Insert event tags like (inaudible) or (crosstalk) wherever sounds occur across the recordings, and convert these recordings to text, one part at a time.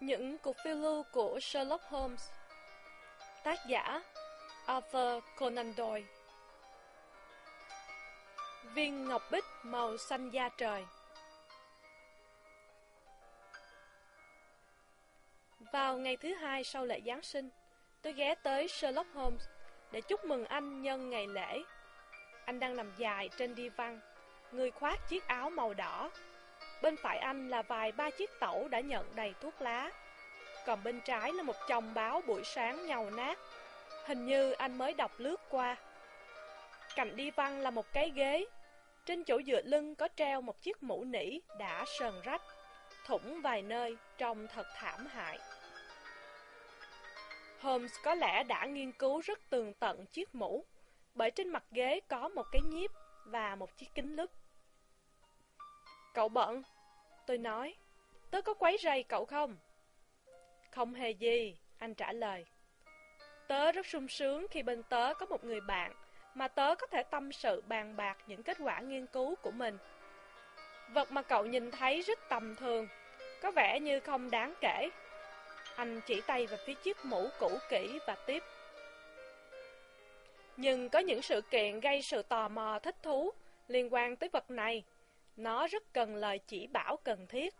Những cuộc phiêu lưu của Sherlock Holmes Tác giả Arthur Conan Doyle Viên ngọc bích màu xanh da trời Vào ngày thứ hai sau lễ Giáng sinh, tôi ghé tới Sherlock Holmes để chúc mừng anh nhân ngày lễ. Anh đang nằm dài trên đi văn, người khoác chiếc áo màu đỏ. Bên phải anh là vài ba chiếc tẩu đã nhận đầy thuốc lá. Còn bên trái là một chồng báo buổi sáng nhàu nát. Hình như anh mới đọc lướt qua. Cạnh đi văn là một cái ghế. Trên chỗ dựa lưng có treo một chiếc mũ nỉ đã sờn rách, thủng vài nơi trông thật thảm hại. Holmes có lẽ đã nghiên cứu rất tường tận chiếc mũ, bởi trên mặt ghế có một cái nhíp và một chiếc kính lúp. Cậu bận, tôi nói, tớ có quấy rầy cậu không? Không hề gì, anh trả lời. Tớ rất sung sướng khi bên tớ có một người bạn mà tớ có thể tâm sự bàn bạc những kết quả nghiên cứu của mình. Vật mà cậu nhìn thấy rất tầm thường, có vẻ như không đáng kể. Anh chỉ tay vào phía chiếc mũ cũ kỹ và tiếp. Nhưng có những sự kiện gây sự tò mò thích thú liên quan tới vật này. Nó rất cần lời chỉ bảo cần thiết.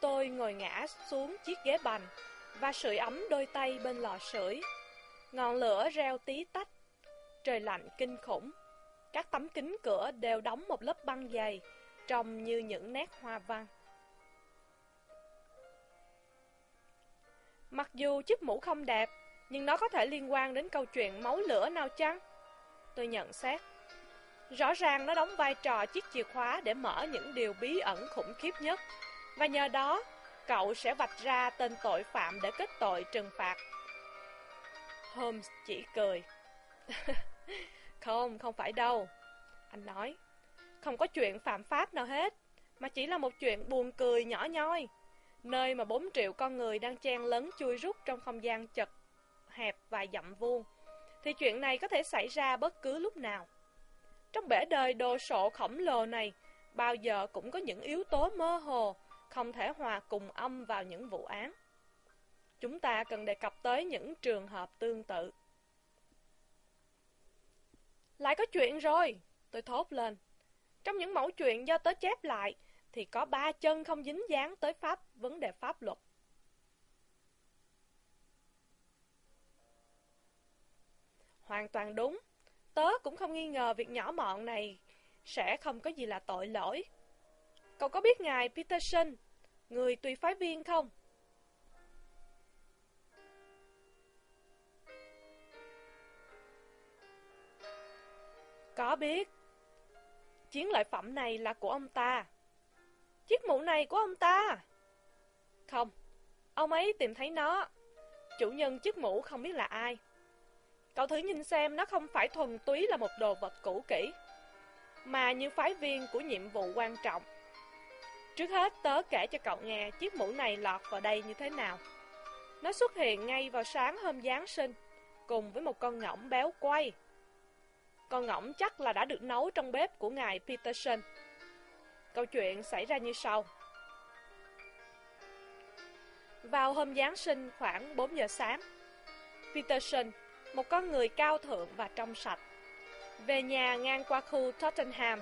Tôi ngồi ngã xuống chiếc ghế bành và sưởi ấm đôi tay bên lò sưởi. Ngọn lửa reo tí tách. Trời lạnh kinh khủng. Các tấm kính cửa đều đóng một lớp băng dày, trông như những nét hoa văn. Mặc dù chiếc mũ không đẹp, nhưng nó có thể liên quan đến câu chuyện máu lửa nào chăng? Tôi nhận xét. Rõ ràng nó đóng vai trò chiếc chìa khóa để mở những điều bí ẩn khủng khiếp nhất. Và nhờ đó, cậu sẽ vạch ra tên tội phạm để kết tội trừng phạt. Holmes chỉ cười. (laughs) không, không phải đâu. Anh nói. Không có chuyện phạm pháp nào hết, mà chỉ là một chuyện buồn cười nhỏ nhoi nơi mà 4 triệu con người đang chen lấn chui rút trong không gian chật hẹp và dặm vuông, thì chuyện này có thể xảy ra bất cứ lúc nào. Trong bể đời đồ sộ khổng lồ này, bao giờ cũng có những yếu tố mơ hồ, không thể hòa cùng âm vào những vụ án. Chúng ta cần đề cập tới những trường hợp tương tự. Lại có chuyện rồi, tôi thốt lên. Trong những mẫu chuyện do tớ chép lại, thì có ba chân không dính dáng tới pháp vấn đề pháp luật. Hoàn toàn đúng. Tớ cũng không nghi ngờ việc nhỏ mọn này sẽ không có gì là tội lỗi. Cậu có biết ngài Peterson, người tùy phái viên không? Có biết. Chiến lợi phẩm này là của ông ta. Chiếc mũ này của ông ta Không Ông ấy tìm thấy nó Chủ nhân chiếc mũ không biết là ai Cậu thử nhìn xem nó không phải thuần túy là một đồ vật cũ kỹ Mà như phái viên của nhiệm vụ quan trọng. Trước hết tớ kể cho cậu nghe chiếc mũ này lọt vào đây như thế nào. Nó xuất hiện ngay vào sáng hôm Giáng sinh Cùng với một con ngỗng béo quay. Con ngỗng chắc là đã được nấu trong bếp của ngài Peterson. Câu chuyện xảy ra như sau. Vào hôm Giáng sinh khoảng 4 giờ sáng, Peterson, một con người cao thượng và trong sạch, về nhà ngang qua khu Tottenham.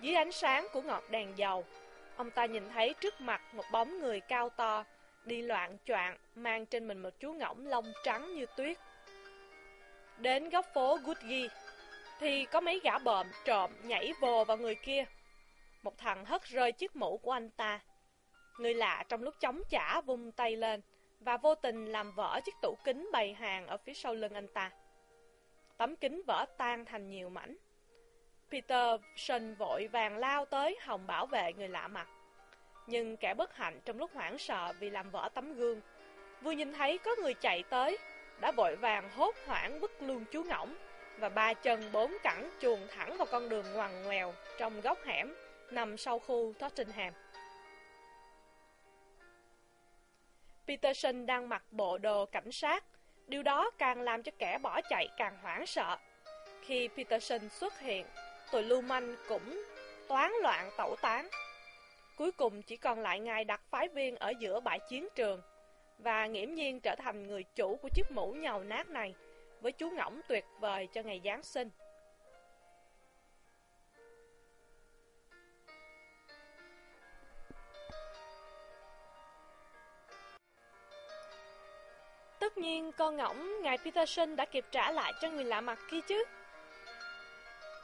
Dưới ánh sáng của ngọn đèn dầu, ông ta nhìn thấy trước mặt một bóng người cao to, đi loạn choạng, mang trên mình một chú ngỗng lông trắng như tuyết. Đến góc phố Goodgee, thì có mấy gã bợm trộm nhảy vồ vào người kia. Một thằng hất rơi chiếc mũ của anh ta. Người lạ trong lúc chống trả vung tay lên và vô tình làm vỡ chiếc tủ kính bày hàng ở phía sau lưng anh ta. Tấm kính vỡ tan thành nhiều mảnh. Peter Peterson vội vàng lao tới hòng bảo vệ người lạ mặt. Nhưng kẻ bất hạnh trong lúc hoảng sợ vì làm vỡ tấm gương, vừa nhìn thấy có người chạy tới, đã vội vàng hốt hoảng bức luôn chú ngỗng và ba chân bốn cẳng chuồn thẳng vào con đường ngoằn ngoèo trong góc hẻm nằm sau khu Tottenham. Peterson đang mặc bộ đồ cảnh sát, điều đó càng làm cho kẻ bỏ chạy càng hoảng sợ. Khi Peterson xuất hiện, tụi lưu manh cũng toán loạn tẩu tán. Cuối cùng chỉ còn lại ngài đặc phái viên ở giữa bãi chiến trường, và nghiễm nhiên trở thành người chủ của chiếc mũ nhầu nát này, với chú ngỗng tuyệt vời cho ngày Giáng sinh. Tất nhiên, con ngỗng ngài Peterson đã kịp trả lại cho người lạ mặt kia chứ.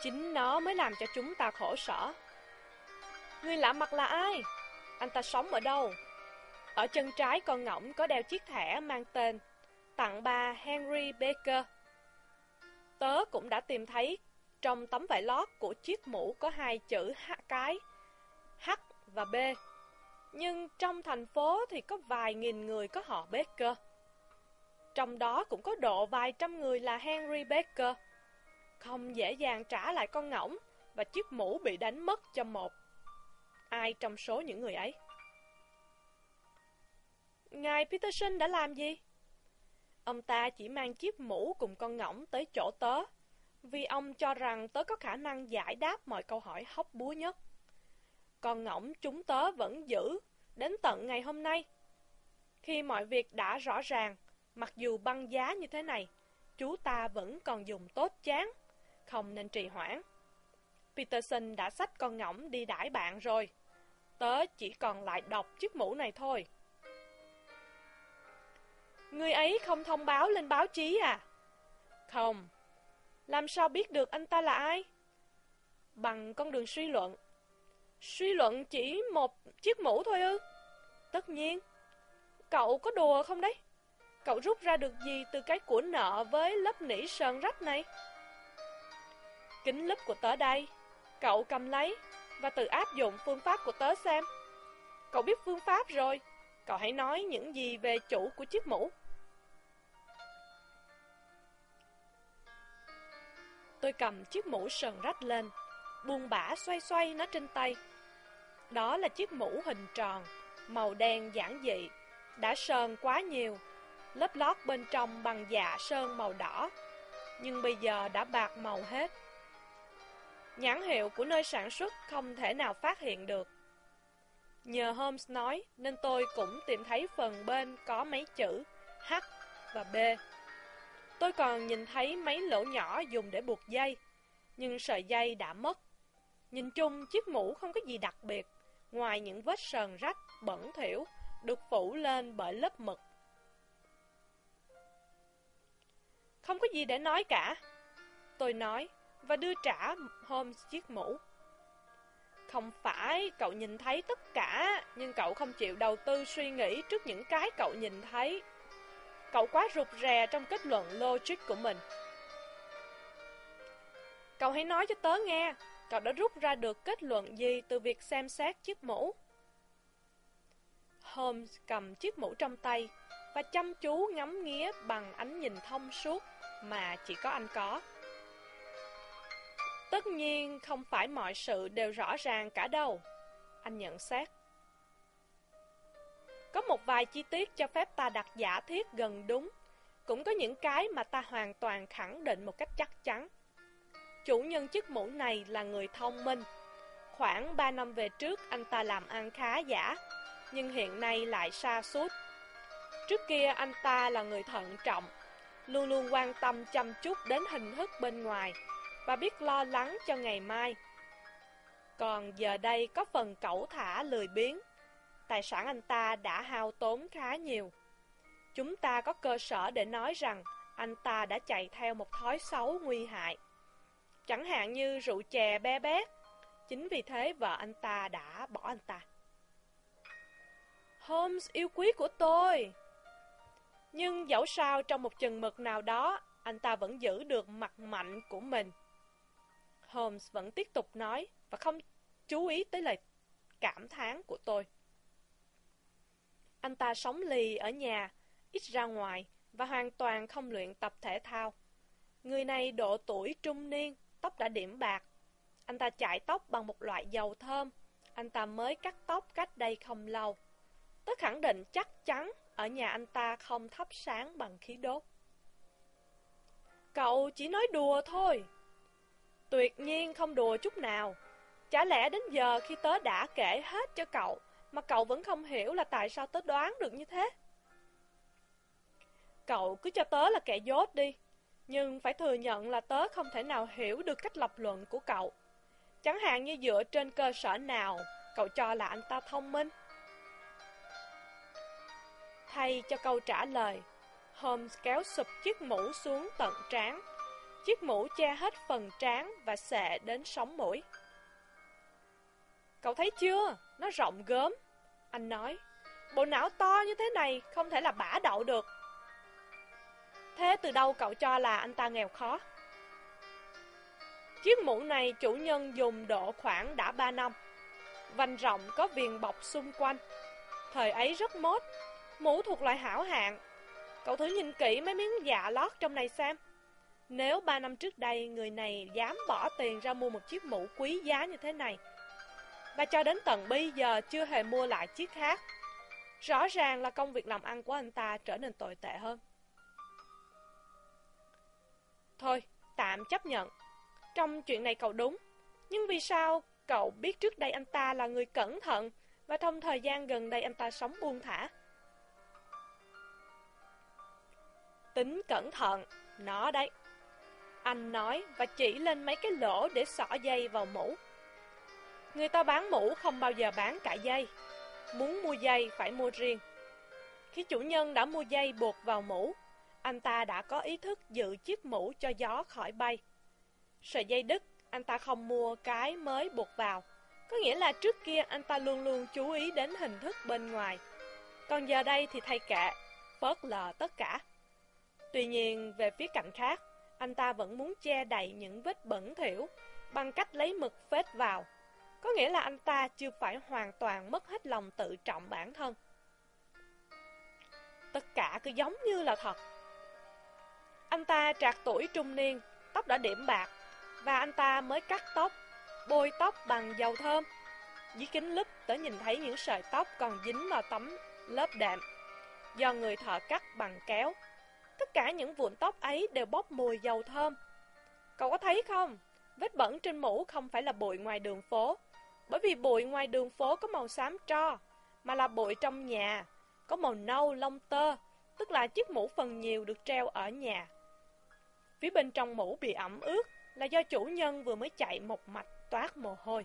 Chính nó mới làm cho chúng ta khổ sở. Người lạ mặt là ai? Anh ta sống ở đâu? Ở chân trái con ngỗng có đeo chiếc thẻ mang tên Tặng bà Henry Baker. Tớ cũng đã tìm thấy trong tấm vải lót của chiếc mũ có hai chữ H cái, H và B. Nhưng trong thành phố thì có vài nghìn người có họ Baker. Trong đó cũng có độ vài trăm người là Henry Baker. Không dễ dàng trả lại con ngỗng và chiếc mũ bị đánh mất cho một ai trong số những người ấy. Ngài Peterson đã làm gì? Ông ta chỉ mang chiếc mũ cùng con ngỗng tới chỗ tớ, vì ông cho rằng tớ có khả năng giải đáp mọi câu hỏi hóc búa nhất. Con ngỗng chúng tớ vẫn giữ đến tận ngày hôm nay. Khi mọi việc đã rõ ràng, mặc dù băng giá như thế này, chú ta vẫn còn dùng tốt chán, không nên trì hoãn. Peterson đã xách con ngỗng đi đãi bạn rồi. Tớ chỉ còn lại đọc chiếc mũ này thôi. Người ấy không thông báo lên báo chí à? Không. Làm sao biết được anh ta là ai? Bằng con đường suy luận. Suy luận chỉ một chiếc mũ thôi ư? Tất nhiên. Cậu có đùa không đấy? Cậu rút ra được gì từ cái của nợ với lớp nỉ sơn rách này? Kính lúp của tớ đây. Cậu cầm lấy và tự áp dụng phương pháp của tớ xem. Cậu biết phương pháp rồi. Cậu hãy nói những gì về chủ của chiếc mũ. Tôi cầm chiếc mũ sờn rách lên, buông bả xoay xoay nó trên tay. Đó là chiếc mũ hình tròn, màu đen giản dị, đã sờn quá nhiều, lớp lót bên trong bằng dạ sơn màu đỏ, nhưng bây giờ đã bạc màu hết. Nhãn hiệu của nơi sản xuất không thể nào phát hiện được. Nhờ Holmes nói nên tôi cũng tìm thấy phần bên có mấy chữ H và B. Tôi còn nhìn thấy mấy lỗ nhỏ dùng để buộc dây, nhưng sợi dây đã mất. Nhìn chung, chiếc mũ không có gì đặc biệt, ngoài những vết sờn rách, bẩn thỉu, được phủ lên bởi lớp mực. Không có gì để nói cả, tôi nói, và đưa trả Holmes chiếc mũ. Không phải cậu nhìn thấy tất cả, nhưng cậu không chịu đầu tư suy nghĩ trước những cái cậu nhìn thấy. Cậu quá rụt rè trong kết luận logic của mình. Cậu hãy nói cho tớ nghe, cậu đã rút ra được kết luận gì từ việc xem xét chiếc mũ? Holmes cầm chiếc mũ trong tay và chăm chú ngắm nghía bằng ánh nhìn thông suốt mà chỉ có anh có. Tất nhiên không phải mọi sự đều rõ ràng cả đâu, anh nhận xét. Có một vài chi tiết cho phép ta đặt giả thiết gần đúng, cũng có những cái mà ta hoàn toàn khẳng định một cách chắc chắn. Chủ nhân chiếc mũ này là người thông minh. Khoảng 3 năm về trước anh ta làm ăn khá giả, nhưng hiện nay lại xa suốt. Trước kia anh ta là người thận trọng, luôn luôn quan tâm chăm chút đến hình thức bên ngoài và biết lo lắng cho ngày mai. Còn giờ đây có phần cẩu thả lười biếng, tài sản anh ta đã hao tốn khá nhiều. Chúng ta có cơ sở để nói rằng anh ta đã chạy theo một thói xấu nguy hại. Chẳng hạn như rượu chè be bét, chính vì thế vợ anh ta đã bỏ anh ta. Holmes yêu quý của tôi. Nhưng dẫu sao trong một chừng mực nào đó, anh ta vẫn giữ được mặt mạnh của mình. Holmes vẫn tiếp tục nói và không chú ý tới lời cảm thán của tôi. Anh ta sống lì ở nhà, ít ra ngoài và hoàn toàn không luyện tập thể thao. Người này độ tuổi trung niên, tóc đã điểm bạc. Anh ta chải tóc bằng một loại dầu thơm. Anh ta mới cắt tóc cách đây không lâu. Tôi khẳng định chắc chắn ở nhà anh ta không thắp sáng bằng khí đốt. Cậu chỉ nói đùa thôi. Tuyệt nhiên không đùa chút nào. Chả lẽ đến giờ khi tớ đã kể hết cho cậu, mà cậu vẫn không hiểu là tại sao tớ đoán được như thế? Cậu cứ cho tớ là kẻ dốt đi, nhưng phải thừa nhận là tớ không thể nào hiểu được cách lập luận của cậu. Chẳng hạn như dựa trên cơ sở nào cậu cho là anh ta thông minh. Thay cho câu trả lời, Holmes kéo sụp chiếc mũ xuống tận trán. Chiếc mũ che hết phần trán và xệ đến sống mũi. Cậu thấy chưa? Nó rộng gớm. Anh nói, bộ não to như thế này không thể là bả đậu được. Thế từ đâu cậu cho là anh ta nghèo khó? Chiếc mũ này chủ nhân dùng độ khoảng đã 3 năm. Vành rộng có viền bọc xung quanh. Thời ấy rất mốt, mũ thuộc loại hảo hạng. Cậu thử nhìn kỹ mấy miếng dạ lót trong này xem. Nếu ba năm trước đây người này dám bỏ tiền ra mua một chiếc mũ quý giá như thế này, và cho đến tận bây giờ chưa hề mua lại chiếc khác, rõ ràng là công việc làm ăn của anh ta trở nên tồi tệ hơn. Thôi, tạm chấp nhận. Trong chuyện này cậu đúng. Nhưng vì sao cậu biết trước đây anh ta là người cẩn thận và trong thời gian gần đây anh ta sống buông thả? Tính cẩn thận, nó đấy. Anh nói và chỉ lên mấy cái lỗ để xỏ dây vào mũ. Người ta bán mũ không bao giờ bán cả dây. Muốn mua dây phải mua riêng. Khi chủ nhân đã mua dây buộc vào mũ, anh ta đã có ý thức giữ chiếc mũ cho gió khỏi bay. Sợi dây đứt, anh ta không mua cái mới buộc vào. Có nghĩa là trước kia anh ta luôn luôn chú ý đến hình thức bên ngoài. Còn giờ đây thì thay kệ, phớt lờ tất cả. Tuy nhiên, về phía cạnh khác, anh ta vẫn muốn che đậy những vết bẩn thỉu bằng cách lấy mực phết vào. Có nghĩa là anh ta chưa phải hoàn toàn mất hết lòng tự trọng bản thân. Tất cả cứ giống như là thật. Anh ta trạc tuổi trung niên, tóc đã điểm bạc, và anh ta mới cắt tóc, bôi tóc bằng dầu thơm. Dưới kính lúp tớ nhìn thấy những sợi tóc còn dính vào tấm lớp đệm, do người thợ cắt bằng kéo. Tất cả những vụn tóc ấy đều bốc mùi dầu thơm. Cậu có thấy không? Vết bẩn trên mũ không phải là bụi ngoài đường phố, bởi vì bụi ngoài đường phố có màu xám tro, mà là bụi trong nhà, có màu nâu lông tơ, tức là chiếc mũ phần nhiều được treo ở nhà. Phía bên trong mũ bị ẩm ướt là do chủ nhân vừa mới chạy một mạch toát mồ hôi.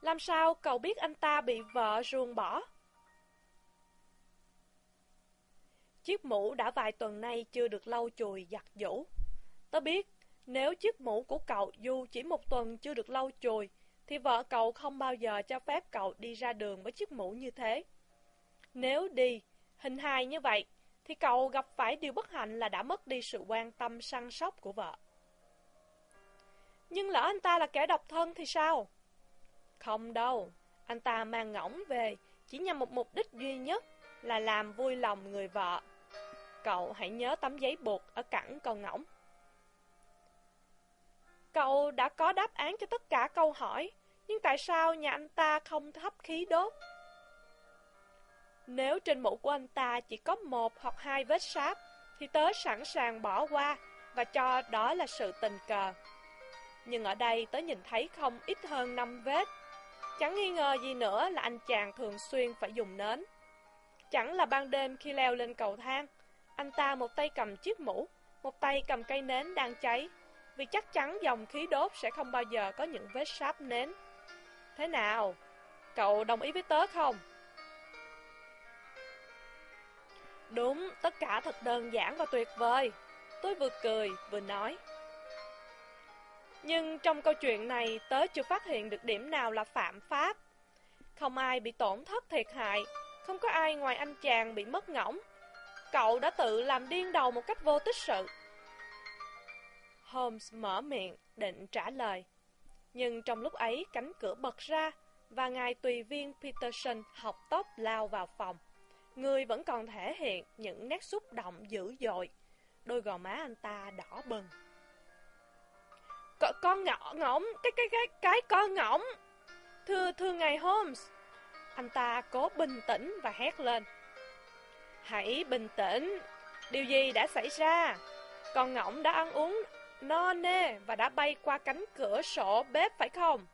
Làm sao cậu biết anh ta bị vợ ruồng bỏ? Chiếc mũ đã vài tuần nay chưa được lau chùi giặt giũ. Tớ biết, nếu chiếc mũ của cậu dù chỉ một tuần chưa được lau chùi, thì vợ cậu không bao giờ cho phép cậu đi ra đường với chiếc mũ như thế. Nếu đi, hình hài như vậy, thì cậu gặp phải điều bất hạnh là đã mất đi sự quan tâm săn sóc của vợ. Nhưng lỡ anh ta là kẻ độc thân thì sao? Không đâu, anh ta mang ngỗng về chỉ nhằm một mục đích duy nhất là làm vui lòng người vợ. Cậu hãy nhớ tấm giấy buộc ở cẳng con ngỗng. Cậu đã có đáp án cho tất cả câu hỏi, nhưng tại sao nhà anh ta không thắp khí đốt? Nếu trên mũ của anh ta chỉ có một hoặc hai vết sáp, thì tớ sẵn sàng bỏ qua và cho đó là sự tình cờ. Nhưng ở đây tớ nhìn thấy không ít hơn năm vết. Chẳng nghi ngờ gì nữa là anh chàng thường xuyên phải dùng nến. Chẳng là ban đêm khi leo lên cầu thang, anh ta một tay cầm chiếc mũ, một tay cầm cây nến đang cháy, vì chắc chắn dòng khí đốt sẽ không bao giờ có những vết sáp nến. Thế nào? Cậu đồng ý với tớ không? Đúng, tất cả thật đơn giản và tuyệt vời. Tôi vừa cười, vừa nói. Nhưng trong câu chuyện này, tớ chưa phát hiện được điểm nào là phạm pháp. Không ai bị tổn thất thiệt hại, không có ai ngoài anh chàng bị mất ngỗng. Cậu đã tự làm điên đầu một cách vô tích sự. Holmes mở miệng, định trả lời. Nhưng trong lúc ấy, cánh cửa bật ra, và ngài tùy viên Peterson học tốc lao vào phòng. Người vẫn còn thể hiện những nét xúc động dữ dội. Đôi gò má anh ta đỏ bừng. C con ngõ ngỗng, cái cái cái cái con ngỗng. Thưa thưa ngài Holmes. Anh ta cố bình tĩnh và hét lên. Hãy bình tĩnh. Điều gì đã xảy ra? Con ngỗng đã ăn uống no nê và đã bay qua cánh cửa sổ bếp, phải không?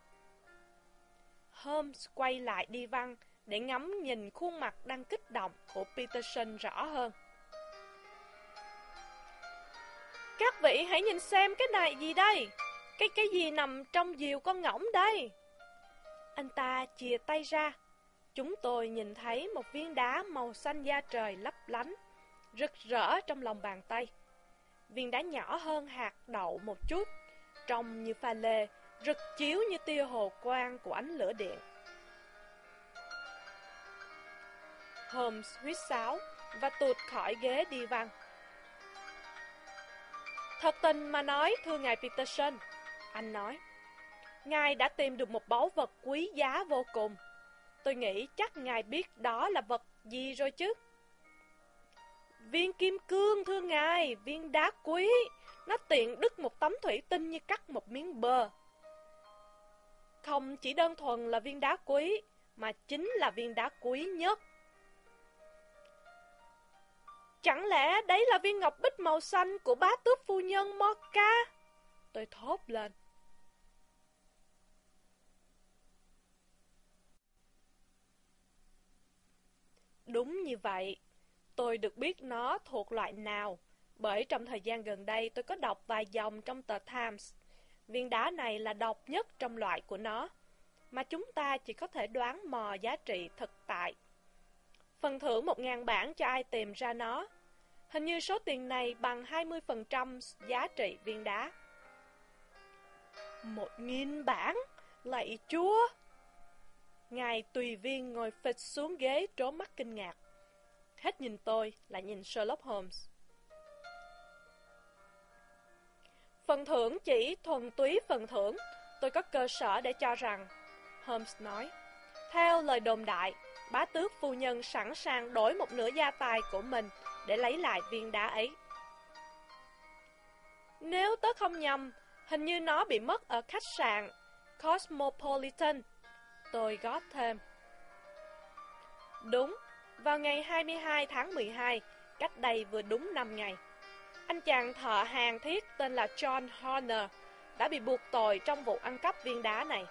Holmes quay lại đi văn để ngắm nhìn khuôn mặt đang kích động của Peterson rõ hơn. Các vị hãy nhìn xem cái này gì đây? Cái cái gì nằm trong diều con ngỗng đây? Anh ta chìa tay ra. Chúng tôi nhìn thấy một viên đá màu xanh da trời lấp lánh, rực rỡ trong lòng bàn tay. Viên đá nhỏ hơn hạt đậu một chút, trông như pha lê, rực chiếu như tia hồ quang của ánh lửa điện. Holmes huýt sáo và tụt khỏi ghế đi văn. Thật tình mà nói, thưa ngài Peterson, anh nói, ngài đã tìm được một báu vật quý giá vô cùng. Tôi nghĩ chắc ngài biết đó là vật gì rồi chứ. Viên kim cương, thưa ngài, viên đá quý, nó tiện đứt một tấm thủy tinh như cắt một miếng bờ. Không chỉ đơn thuần là viên đá quý, mà chính là viên đá quý nhất. Chẳng lẽ đấy là viên ngọc bích màu xanh của bá tước phu nhân Mocha? Tôi thốt lên. Đúng như vậy, tôi được biết nó thuộc loại nào, bởi trong thời gian gần đây tôi có đọc vài dòng trong tờ Times. Viên đá này là độc nhất trong loại của nó, mà chúng ta chỉ có thể đoán mò giá trị thực tại. Phần thưởng một ngàn bảng cho ai tìm ra nó. Hình như số tiền này bằng 20% giá trị viên đá. Một nghìn bảng? Lạy chúa! Ngài tùy viên ngồi phịch xuống ghế trố mắt kinh ngạc. Hết nhìn tôi, lại nhìn Sherlock Holmes. Phần thưởng chỉ thuần túy phần thưởng, tôi có cơ sở để cho rằng, Holmes nói. Theo lời đồn đại, bá tước phu nhân sẵn sàng đổi một nửa gia tài của mình để lấy lại viên đá ấy. Nếu tớ không nhầm, hình như nó bị mất ở khách sạn Cosmopolitan. Tôi góp thêm. Đúng, vào ngày 22 tháng 12, cách đây vừa đúng 5 ngày, anh chàng thợ hàng thiết tên là John Horner đã bị buộc tội trong vụ ăn cắp viên đá này.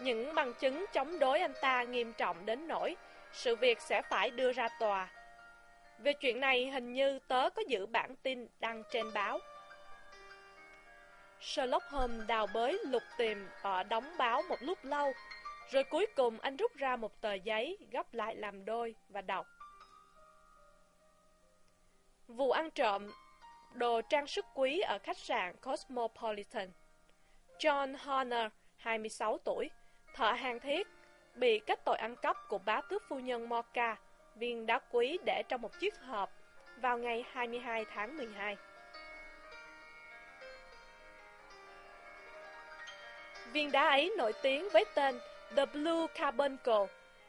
Những bằng chứng chống đối anh ta nghiêm trọng đến nỗi sự việc sẽ phải đưa ra tòa. Về chuyện này hình như tớ có giữ bản tin đăng trên báo. Sherlock Holmes đào bới lục tìm ở đóng báo một lúc lâu, rồi cuối cùng anh rút ra một tờ giấy, gấp lại làm đôi và đọc. Vụ ăn trộm đồ trang sức quý ở khách sạn Cosmopolitan. John Horner, 26 tuổi, thợ hàng thiết, bị kết tội ăn cắp của bá tước phu nhân Mocha, viên đá quý để trong một chiếc hộp vào ngày 22 tháng 12. Viên đá ấy nổi tiếng với tên The Blue Carbuncle.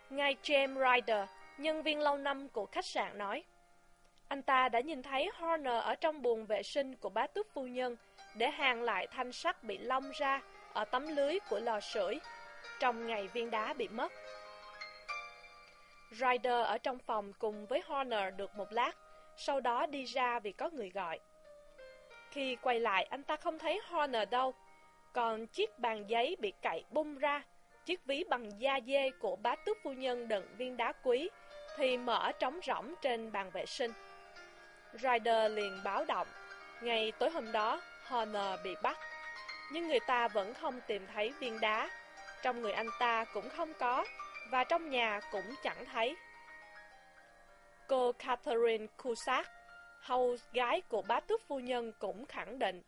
Ngài James Ryder, nhân viên lâu năm của khách sạn nói. Anh ta đã nhìn thấy Horner ở trong buồng vệ sinh của bá tước phu nhân để hàng lại thanh sắt bị long ra ở tấm lưới của lò sưởi trong ngày viên đá bị mất. Ryder ở trong phòng cùng với Horner được một lát, sau đó đi ra vì có người gọi. Khi quay lại, anh ta không thấy Horner đâu, còn chiếc bàn giấy bị cậy bung ra, chiếc ví bằng da dê của bá tước phu nhân đựng viên đá quý thì mở trống rỗng trên bàn vệ sinh. Ryder liền báo động, ngày tối hôm đó Horner bị bắt, nhưng người ta vẫn không tìm thấy viên đá, trong người anh ta cũng không có, và trong nhà cũng chẳng thấy. Cô Catherine Cusack, hầu gái của bá tước phu nhân cũng khẳng định.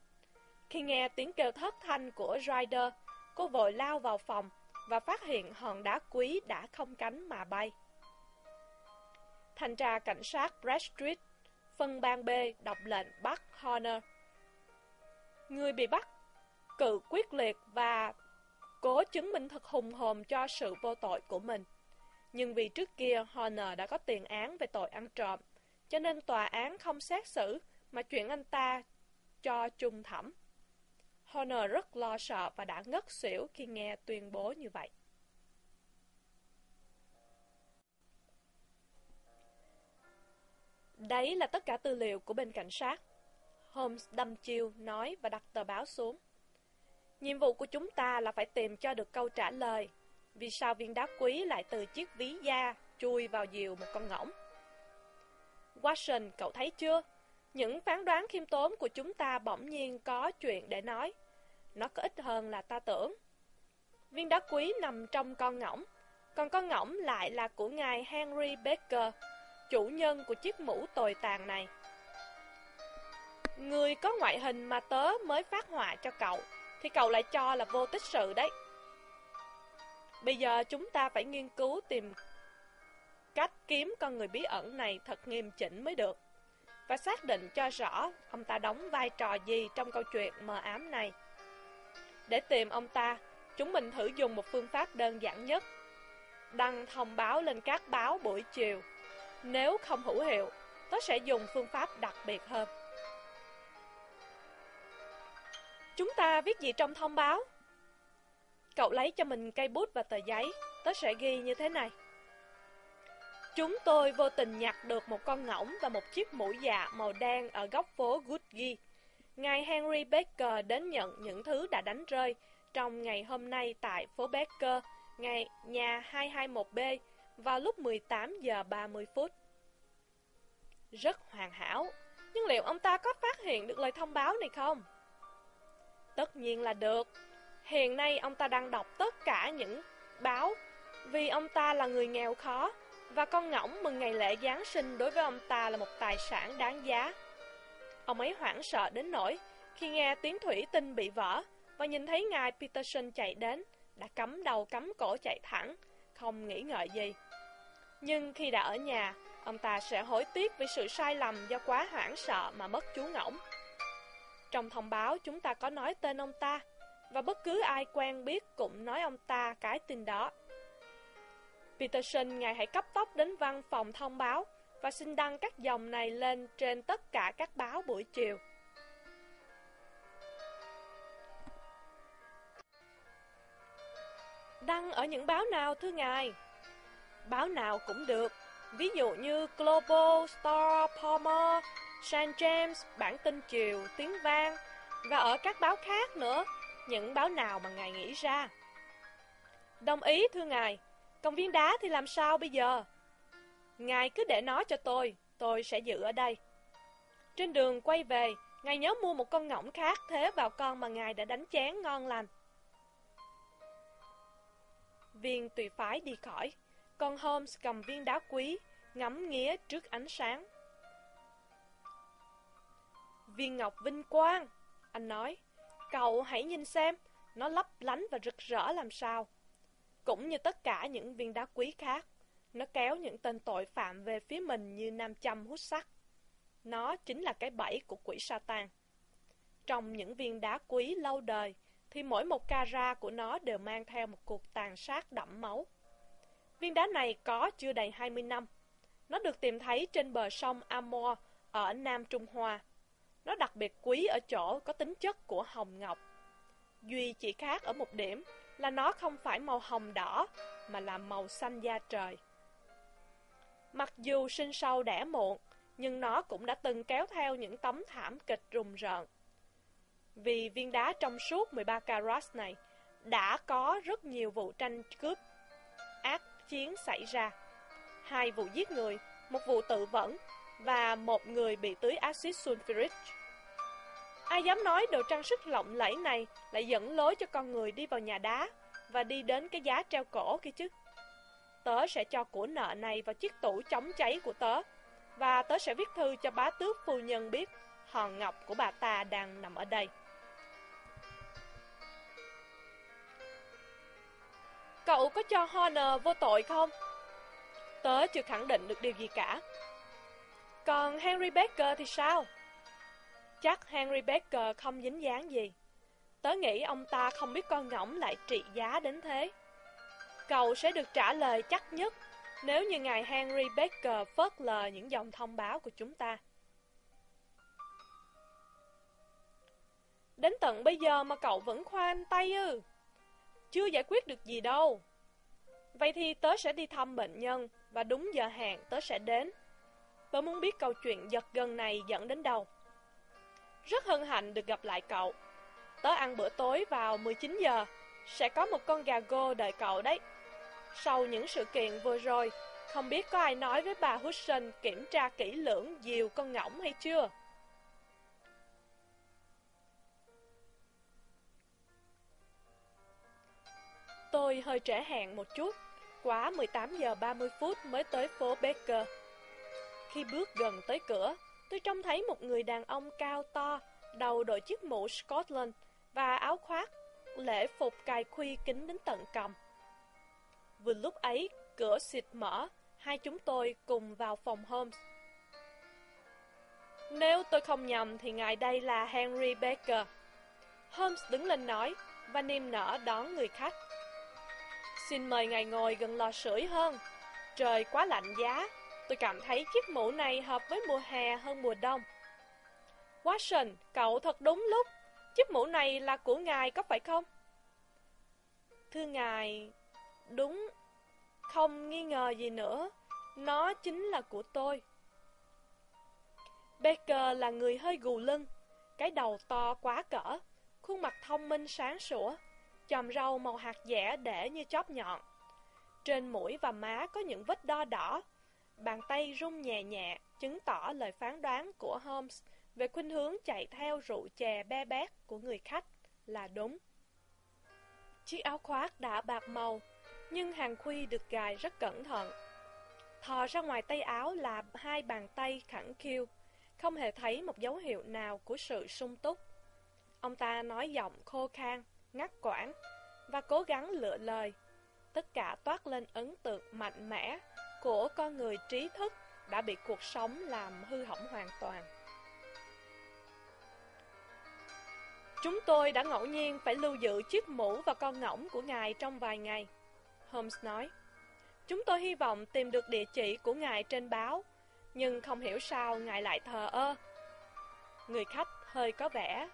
Khi nghe tiếng kêu thất thanh của Ryder, cô vội lao vào phòng và phát hiện hòn đá quý đã không cánh mà bay. Thanh tra cảnh sát Bradstreet, phân ban B đọc lệnh bắt Horner. Người bị bắt, cự quyết liệt và cố chứng minh thật hùng hồn cho sự vô tội của mình. Nhưng vì trước kia Horner đã có tiền án về tội ăn trộm, cho nên tòa án không xét xử mà chuyển anh ta cho trung thẩm. Horner rất lo sợ và đã ngất xỉu khi nghe tuyên bố như vậy. Đấy là tất cả tư liệu của bên cảnh sát. Holmes đâm chiêu, nói và đặt tờ báo xuống. Nhiệm vụ của chúng ta là phải tìm cho được câu trả lời. Vì sao viên đá quý lại từ chiếc ví da chui vào diều một con ngỗng? Watson, cậu thấy chưa? Những phán đoán khiêm tốn của chúng ta bỗng nhiên có chuyện để nói. Nó có ít hơn là ta tưởng. Viên đá quý nằm trong con ngỗng, còn con ngỗng lại là của ngài Henry Baker, chủ nhân của chiếc mũ tồi tàn này. Người có ngoại hình mà tớ mới phát họa cho cậu, thì cậu lại cho là vô tích sự đấy. Bây giờ chúng ta phải nghiên cứu tìm cách kiếm con người bí ẩn này thật nghiêm chỉnh mới được và xác định cho rõ ông ta đóng vai trò gì trong câu chuyện mờ ám này. Để tìm ông ta, chúng mình thử dùng một phương pháp đơn giản nhất. Đăng thông báo lên các báo buổi chiều. Nếu không hữu hiệu, tớ sẽ dùng phương pháp đặc biệt hơn. Chúng ta viết gì trong thông báo? Cậu lấy cho mình cây bút và tờ giấy, tớ sẽ ghi như thế này. Chúng tôi vô tình nhặt được một con ngỗng và một chiếc mũ dạ màu đen ở góc phố Goodgee. Ngài Henry Baker đến nhận những thứ đã đánh rơi trong ngày hôm nay tại phố Baker, ngày nhà 221B vào lúc 18 giờ 30 phút. Rất hoàn hảo, nhưng liệu ông ta có phát hiện được lời thông báo này không? Tất nhiên là được. Hiện nay ông ta đang đọc tất cả những báo vì ông ta là người nghèo khó và con ngỗng mừng ngày lễ Giáng sinh đối với ông ta là một tài sản đáng giá. Ông ấy hoảng sợ đến nỗi khi nghe tiếng thủy tinh bị vỡ và nhìn thấy ngài Peterson chạy đến, đã cắm đầu cắm cổ chạy thẳng, không nghĩ ngợi gì. Nhưng khi đã ở nhà, ông ta sẽ hối tiếc vì sự sai lầm do quá hoảng sợ mà mất chú ngỗng. Trong thông báo chúng ta có nói tên ông ta, và bất cứ ai quen biết cũng nói ông ta cái tin đó. Peterson, ngài hãy cấp tốc đến văn phòng thông báo và xin đăng các dòng này lên trên tất cả các báo buổi chiều. Đăng ở những báo nào thưa ngài? Báo nào cũng được, ví dụ như Global, Star, Palmer, St. James, bản tin chiều, tiếng vang và ở các báo khác nữa, những báo nào mà ngài nghĩ ra. Đồng ý thưa ngài, Công viên đá thì làm sao bây giờ? Ngài cứ để nó cho tôi, tôi sẽ giữ ở đây. Trên đường quay về, Ngài nhớ mua một con ngỗng khác thế vào con mà Ngài đã đánh chén ngon lành. Viên tùy phái đi khỏi, con Holmes cầm viên đá quý, ngắm nghía trước ánh sáng. Viên ngọc vinh quang, anh nói, cậu hãy nhìn xem, nó lấp lánh và rực rỡ làm sao. Cũng như tất cả những viên đá quý khác, nó kéo những tên tội phạm về phía mình như nam châm hút sắt. Nó chính là cái bẫy của quỷ Satan. Trong những viên đá quý lâu đời, thì mỗi một cara của nó đều mang theo một cuộc tàn sát đẫm máu. Viên đá này có chưa đầy 20 năm. Nó được tìm thấy trên bờ sông Amor ở Nam Trung Hoa. Nó đặc biệt quý ở chỗ có tính chất của hồng ngọc. Duy chỉ khác ở một điểm là nó không phải màu hồng đỏ, mà là màu xanh da trời. Mặc dù sinh sâu đẻ muộn, nhưng nó cũng đã từng kéo theo những tấm thảm kịch rùng rợn. Vì viên đá trong suốt 13 carat này đã có rất nhiều vụ tranh cướp ác chiến xảy ra. Hai vụ giết người, một vụ tự vẫn và một người bị tưới axit sulfuric. Ai dám nói đồ trang sức lộng lẫy này lại dẫn lối cho con người đi vào nhà đá và đi đến cái giá treo cổ kia chứ? Tớ sẽ cho của nợ này vào chiếc tủ chống cháy của tớ, và tớ sẽ viết thư cho bá tước phu nhân biết hòn ngọc của bà ta đang nằm ở đây. Cậu có cho Horner vô tội không? Tớ chưa khẳng định được điều gì cả. Còn Henry Baker thì sao? Chắc Henry Baker không dính dáng gì. Tớ nghĩ ông ta không biết con ngỗng lại trị giá đến thế. Cậu sẽ được trả lời chắc nhất nếu như ngài Henry Baker phớt lờ những dòng thông báo của chúng ta. Đến tận bây giờ mà cậu vẫn khoan tay ư? Chưa giải quyết được gì đâu. Vậy thì tớ sẽ đi thăm bệnh nhân và đúng giờ hẹn tớ sẽ đến. Tớ muốn biết câu chuyện giật gần này dẫn đến đâu. Rất hân hạnh được gặp lại cậu. Tớ ăn bữa tối vào 19 giờ. Sẽ có một con gà gô đợi cậu đấy. Sau những sự kiện vừa rồi, không biết có ai nói với bà Hudson kiểm tra kỹ lưỡng diều con ngỗng hay chưa? Tôi hơi trễ hẹn một chút, quá 18 giờ 30 phút mới tới phố Baker. Khi bước gần tới cửa, tôi trông thấy một người đàn ông cao to, đầu đội chiếc mũ Scotland và áo khoác, lễ phục cài khuy kính đến tận cầm. Vừa lúc ấy, cửa xịt mở, hai chúng tôi cùng vào phòng Holmes. Nếu tôi không nhầm thì ngài đây là Henry Baker. Holmes đứng lên nói và niềm nở đón người khách. Xin mời ngài ngồi gần lò sưởi hơn. Trời quá lạnh giá, tôi cảm thấy chiếc mũ này hợp với mùa hè hơn mùa đông. Watson, cậu thật đúng lúc. Chiếc mũ này là của ngài có phải không? Thưa ngài, đúng, không nghi ngờ gì nữa, nó chính là của tôi. Baker là người hơi gù lưng, cái đầu to quá cỡ, khuôn mặt thông minh sáng sủa, chòm râu màu hạt dẻ để như chóp nhọn. Trên mũi và má có những vết đo đỏ, bàn tay rung nhẹ nhẹ, chứng tỏ lời phán đoán của Holmes về khuynh hướng chạy theo rượu chè be bét của người khách là đúng. Chiếc áo khoác đã bạc màu, nhưng hàng khuy được gài rất cẩn thận. Thò ra ngoài tay áo là hai bàn tay khẳng khiu, không hề thấy một dấu hiệu nào của sự sung túc. Ông ta nói giọng khô khan, ngắt quãng và cố gắng lựa lời. Tất cả toát lên ấn tượng mạnh mẽ của con người trí thức đã bị cuộc sống làm hư hỏng hoàn toàn. Chúng tôi đã ngẫu nhiên phải lưu giữ chiếc mũ và con ngỗng của ngài trong vài ngày. Holmes nói, chúng tôi hy vọng tìm được địa chỉ của ngài trên báo, nhưng không hiểu sao ngài lại thờ ơ. Người khách hơi có vẻ,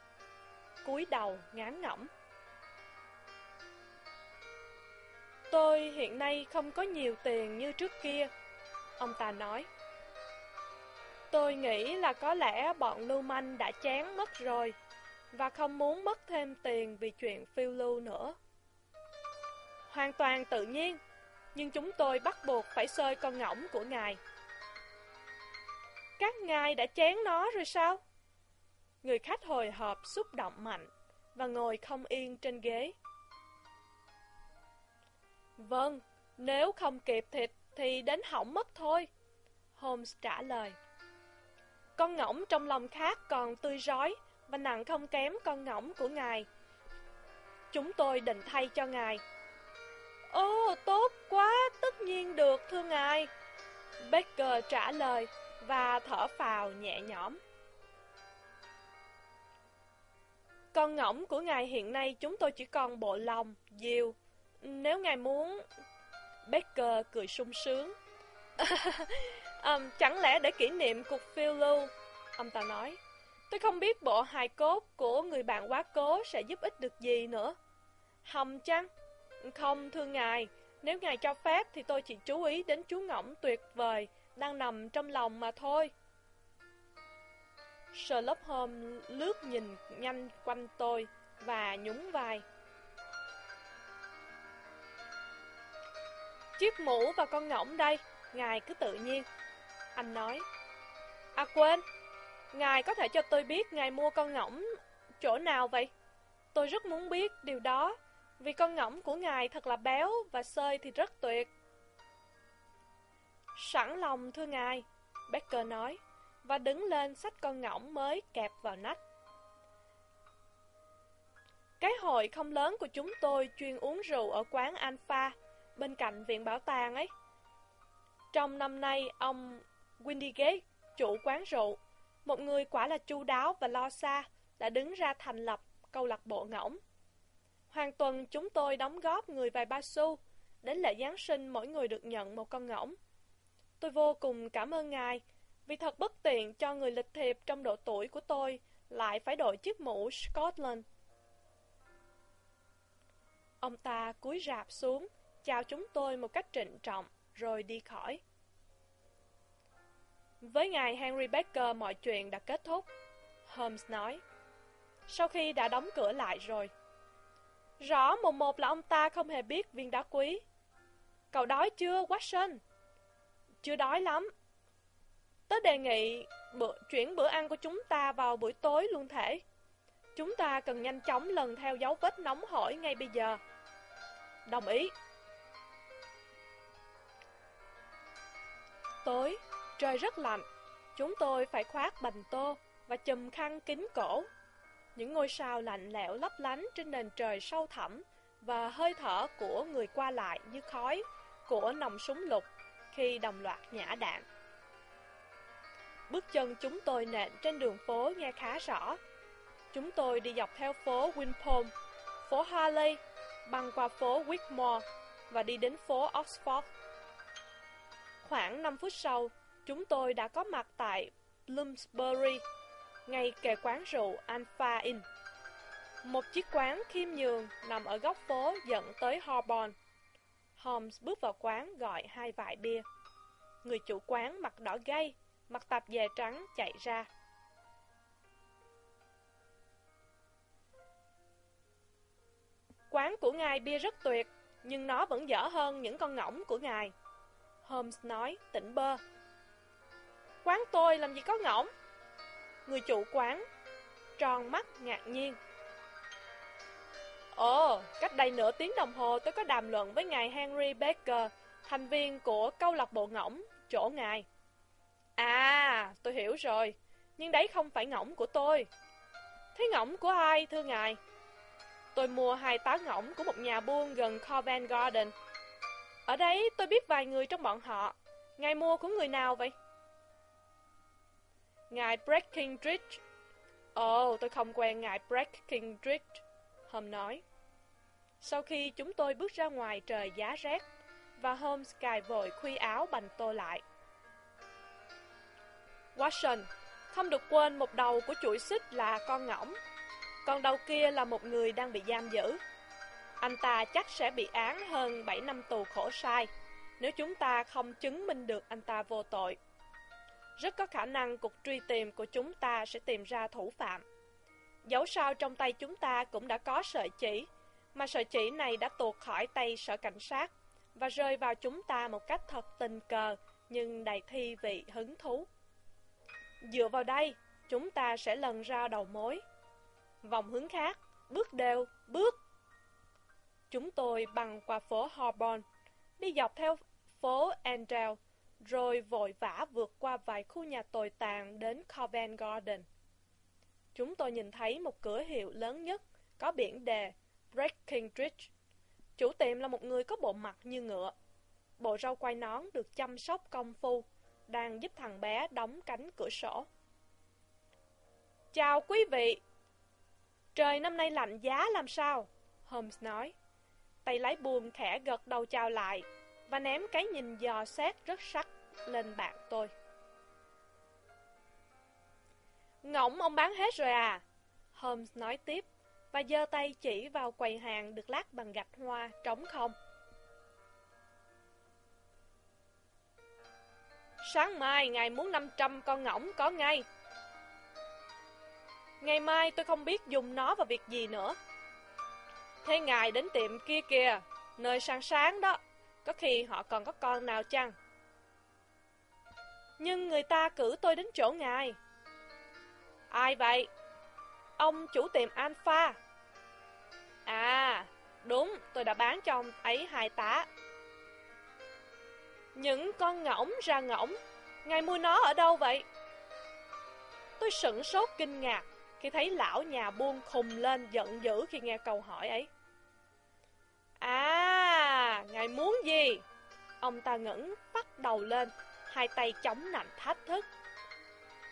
cúi đầu ngán ngẩm. Tôi hiện nay không có nhiều tiền như trước kia, ông ta nói. Tôi nghĩ là có lẽ bọn lưu manh đã chán mất rồi và không muốn mất thêm tiền vì chuyện phiêu lưu nữa. Hoàn toàn tự nhiên, nhưng chúng tôi bắt buộc phải xơi con ngỗng của ngài. Các ngài đã chén nó rồi sao? Người khách hồi hộp xúc động mạnh và ngồi không yên trên ghế. Vâng, nếu không kịp thịt thì đến hỏng mất thôi. Holmes trả lời. Con ngỗng trong lòng khác còn tươi rói và nặng không kém con ngỗng của ngài. Chúng tôi định thay cho ngài. Ồ, tốt quá, tất nhiên được, thưa ngài. Baker trả lời và thở phào nhẹ nhõm. Con ngỗng của ngài hiện nay chúng tôi chỉ còn bộ lòng, diều. Nếu ngài muốn... Baker cười sung sướng. (laughs) um, chẳng lẽ để kỷ niệm cuộc phiêu lưu? Ông ta nói. Tôi không biết bộ hài cốt của người bạn quá cố sẽ giúp ích được gì nữa. Hồng chăng? Không, thưa ngài, nếu ngài cho phép thì tôi chỉ chú ý đến chú ngỗng tuyệt vời đang nằm trong lòng mà thôi. Sherlock Holmes lướt nhìn nhanh quanh tôi và nhún vai. Chiếc mũ và con ngỗng đây, ngài cứ tự nhiên. Anh nói. À quên, Ngài có thể cho tôi biết Ngài mua con ngỗng chỗ nào vậy? Tôi rất muốn biết điều đó, vì con ngỗng của Ngài thật là béo và sơi thì rất tuyệt. Sẵn lòng thưa Ngài, Becker nói, và đứng lên xách con ngỗng mới kẹp vào nách. Cái hội không lớn của chúng tôi chuyên uống rượu ở quán Alpha, bên cạnh viện bảo tàng ấy. Trong năm nay, ông Windigate, chủ quán rượu, một người quả là chu đáo và lo xa, đã đứng ra thành lập câu lạc bộ ngỗng. Hàng tuần chúng tôi đóng góp người vài ba xu, đến lễ Giáng sinh mỗi người được nhận một con ngỗng. Tôi vô cùng cảm ơn ngài, vì thật bất tiện cho người lịch thiệp trong độ tuổi của tôi lại phải đội chiếc mũ Scotland. Ông ta cúi rạp xuống, chào chúng tôi một cách trịnh trọng, rồi đi khỏi. Với ngài Henry Baker mọi chuyện đã kết thúc. Holmes nói. Sau khi đã đóng cửa lại rồi. Rõ một một là ông ta không hề biết viên đá quý. Cậu đói chưa, Watson? Chưa đói lắm. Tớ đề nghị bữa, chuyển bữa ăn của chúng ta vào buổi tối luôn thể. Chúng ta cần nhanh chóng lần theo dấu vết nóng hổi ngay bây giờ. Đồng ý. Tối, trời rất lạnh. Chúng tôi phải khoác bành tô và chùm khăn kín cổ. Những ngôi sao lạnh lẽo lấp lánh trên nền trời sâu thẳm và hơi thở của người qua lại như khói của nòng súng lục khi đồng loạt nhả đạn. Bước chân chúng tôi nện trên đường phố nghe khá rõ. Chúng tôi đi dọc theo phố Winpolm, phố Harley, băng qua phố Whitmore và đi đến phố Oxford. Khoảng 5 phút sau, chúng tôi đã có mặt tại Bloomsbury, ngay kề quán rượu Alpha Inn. Một chiếc quán khiêm nhường nằm ở góc phố dẫn tới Holborn. Holmes bước vào quán gọi hai vại bia. Người chủ quán mặt đỏ gay, mặc tạp dề trắng chạy ra. Quán của ngài bia rất tuyệt, nhưng nó vẫn dở hơn những con ngỗng của ngài. Holmes nói, tỉnh bơ. Quán tôi làm gì có ngỗng? Người chủ quán, tròn mắt ngạc nhiên. Ồ, cách đây nửa tiếng đồng hồ tôi có đàm luận với ngài Henry Baker, thành viên của câu lạc bộ ngỗng, chỗ ngài. À, tôi hiểu rồi, nhưng đấy không phải ngỗng của tôi. Thế ngỗng của ai, thưa ngài? Tôi mua hai tá ngỗng của một nhà buôn gần Covent Garden. Ở đấy tôi biết vài người trong bọn họ. Ngài mua của người nào vậy? Ngài Breckinridge. Ồ, oh, tôi không quen ngài Breckinridge, Holmes nói. Sau khi chúng tôi bước ra ngoài trời giá rét, và Holmes cài vội khuy áo bành tô lại. Watson, không được quên một đầu của chuỗi xích là con ngỗng, còn đầu kia là một người đang bị giam giữ. Anh ta chắc sẽ bị án hơn 7 năm tù khổ sai, nếu chúng ta không chứng minh được anh ta vô tội. Rất có khả năng cuộc truy tìm của chúng ta sẽ tìm ra thủ phạm. Dẫu sao trong tay chúng ta cũng đã có sợi chỉ, mà sợi chỉ này đã tuột khỏi tay sở cảnh sát và rơi vào chúng ta một cách thật tình cờ nhưng đầy thi vị hứng thú. Dựa vào đây, chúng ta sẽ lần ra đầu mối. Vòng hướng khác, bước đều, bước. Chúng tôi băng qua phố Horborn, đi dọc theo phố Angel, rồi vội vã vượt qua vài khu nhà tồi tàn đến Covent Garden. Chúng tôi nhìn thấy một cửa hiệu lớn nhất, có biển đề Breckinridge. Chủ tiệm là một người có bộ mặt như ngựa. Bộ râu quai nón được chăm sóc công phu, đang giúp thằng bé đóng cánh cửa sổ. Chào quý vị! Trời năm nay lạnh giá làm sao? Holmes nói. Tay lái buồm khẽ gật đầu chào lại và ném cái nhìn dò xét rất sắc lên bạn tôi. Ngỗng ông bán hết rồi à? Holmes nói tiếp và giơ tay chỉ vào quầy hàng được lát bằng gạch hoa trống không. Sáng mai ngài muốn 500 con ngỗng có ngay. Ngày mai tôi không biết dùng nó vào việc gì nữa. Thế ngài đến tiệm kia kìa, nơi sáng sáng đó, có khi họ còn có con nào chăng? Nhưng người ta cử tôi đến chỗ ngài. Ai vậy? Ông chủ tiệm Alpha. À, đúng, tôi đã bán cho ông ấy hai tá. Những con ngỗng ra ngỗng, ngài mua nó ở đâu vậy? Tôi sửng sốt kinh ngạc khi thấy lão nhà buôn khùng lên giận dữ khi nghe câu hỏi ấy. À, ngài muốn gì? Ông ta ngẩng bắt đầu lên, hai tay chống nạnh thách thức.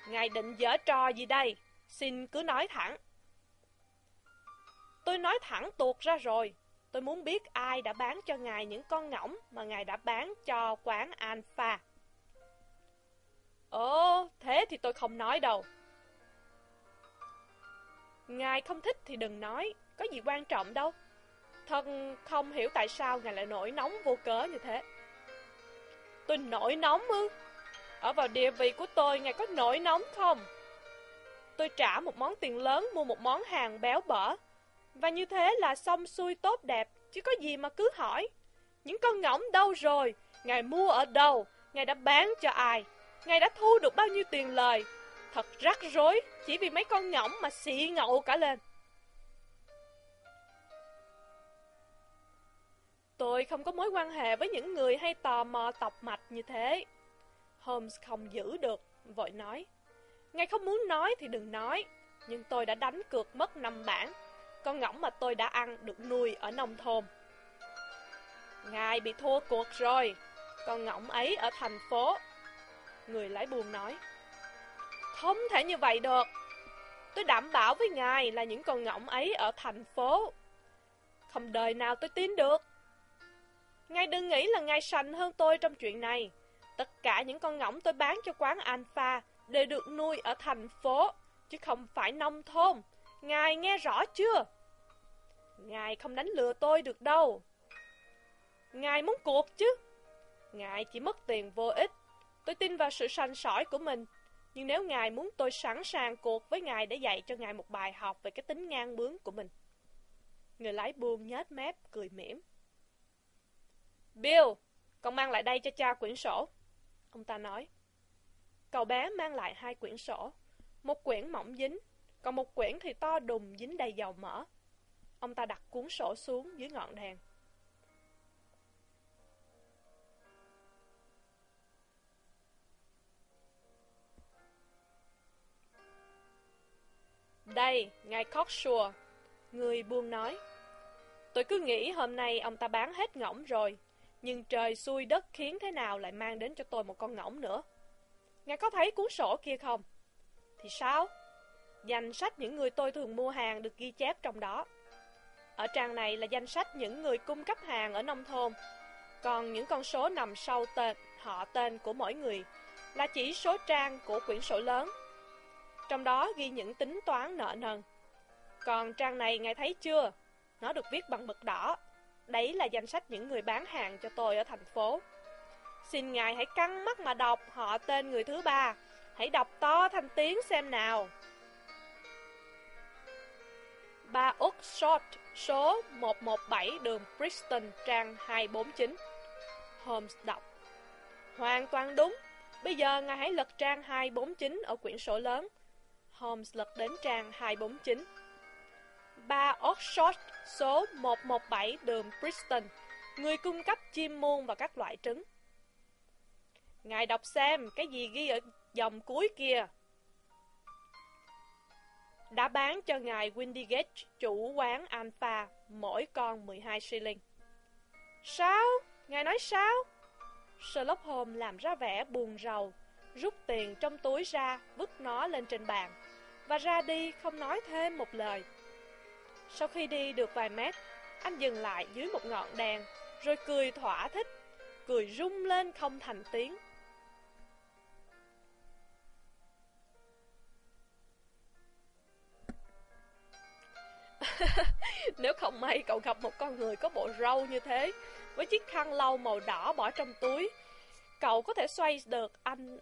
Ngài định dở trò gì đây? Xin cứ nói thẳng. Tôi nói thẳng tuột ra rồi. Tôi muốn biết ai đã bán cho ngài những con ngỗng mà ngài đã bán cho quán Alpha. Ồ, thế thì tôi không nói đâu. Ngài không thích thì đừng nói, có gì quan trọng đâu. Thân không hiểu tại sao ngài lại nổi nóng vô cớ như thế. Tôi nổi nóng ư? Ở vào địa vị của tôi, ngài có nổi nóng không? Tôi trả một món tiền lớn mua một món hàng béo bở. Và như thế là xong xuôi tốt đẹp, chứ có gì mà cứ hỏi. Những con ngỗng đâu rồi? Ngài mua ở đâu? Ngài đã bán cho ai? Ngài đã thu được bao nhiêu tiền lời? Thật rắc rối, chỉ vì mấy con ngỗng mà xị ngậu cả lên. Tôi không có mối quan hệ với những người hay tò mò tọc mạch như thế. Holmes không giữ được, vội nói. Ngài không muốn nói thì đừng nói, nhưng tôi đã đánh cược mất năm bản. Con ngỗng mà tôi đã ăn được nuôi ở nông thôn. Ngài bị thua cuộc rồi, con ngỗng ấy ở thành phố. Người lái buồn nói. Không thể như vậy được. Tôi đảm bảo với ngài là những con ngỗng ấy ở thành phố. Không đời nào tôi tin được. Ngài đừng nghĩ là ngài sành hơn tôi trong chuyện này. Tất cả những con ngỗng tôi bán cho quán Alpha đều được nuôi ở thành phố, chứ không phải nông thôn. Ngài nghe rõ chưa? Ngài không đánh lừa tôi được đâu. Ngài muốn cuộc chứ? Ngài chỉ mất tiền vô ích. Tôi tin vào sự sành sỏi của mình. Nhưng nếu Ngài muốn tôi sẵn sàng cuộc với Ngài để dạy cho Ngài một bài học về cái tính ngang bướng của mình. Người lái buông nhếch mép, cười mỉm. Bill, con mang lại đây cho cha quyển sổ. Ông ta nói. Cậu bé mang lại hai quyển sổ. Một quyển mỏng dính, còn một quyển thì to đùng dính đầy dầu mỡ. Ông ta đặt cuốn sổ xuống dưới ngọn đèn. Đây, ngài Cocksure. Người buông nói. Tôi cứ nghĩ hôm nay ông ta bán hết ngỗng rồi. Nhưng trời xui đất khiến thế nào lại mang đến cho tôi một con ngỗng nữa. Ngài có thấy cuốn sổ kia không? Thì sao? Danh sách những người tôi thường mua hàng được ghi chép trong đó. Ở trang này là danh sách những người cung cấp hàng ở nông thôn. Còn những con số nằm sau tên, họ tên của mỗi người là chỉ số trang của quyển sổ lớn. Trong đó ghi những tính toán nợ nần. Còn trang này ngài thấy chưa? Nó được viết bằng mực đỏ. Đấy là danh sách những người bán hàng cho tôi ở thành phố. Xin ngài hãy căng mắt mà đọc họ tên người thứ ba. Hãy đọc to thành tiếng xem nào. Ba Oxford, số 117 đường Brixton, trang 249. Holmes đọc. Hoàn toàn đúng. Bây giờ ngài hãy lật trang 249 ở quyển sổ lớn. Holmes lật đến trang 249. 3 Oxford, số 117 đường Brixton, người cung cấp chim muôn và các loại trứng. Ngài đọc xem cái gì ghi ở dòng cuối kia. Đã bán cho ngài Windygate, chủ quán Alpha, mỗi con 12 shilling. Sao? Ngài nói sao? Sherlock Holmes làm ra vẻ buồn rầu, rút tiền trong túi ra, vứt nó lên trên bàn, và ra đi không nói thêm một lời. Sau khi đi được vài mét, anh dừng lại dưới một ngọn đèn, rồi cười thỏa thích, cười rung lên không thành tiếng. (laughs) Nếu không may cậu gặp một con người có bộ râu như thế, với chiếc khăn lau màu đỏ bỏ trong túi, cậu có thể xoay được anh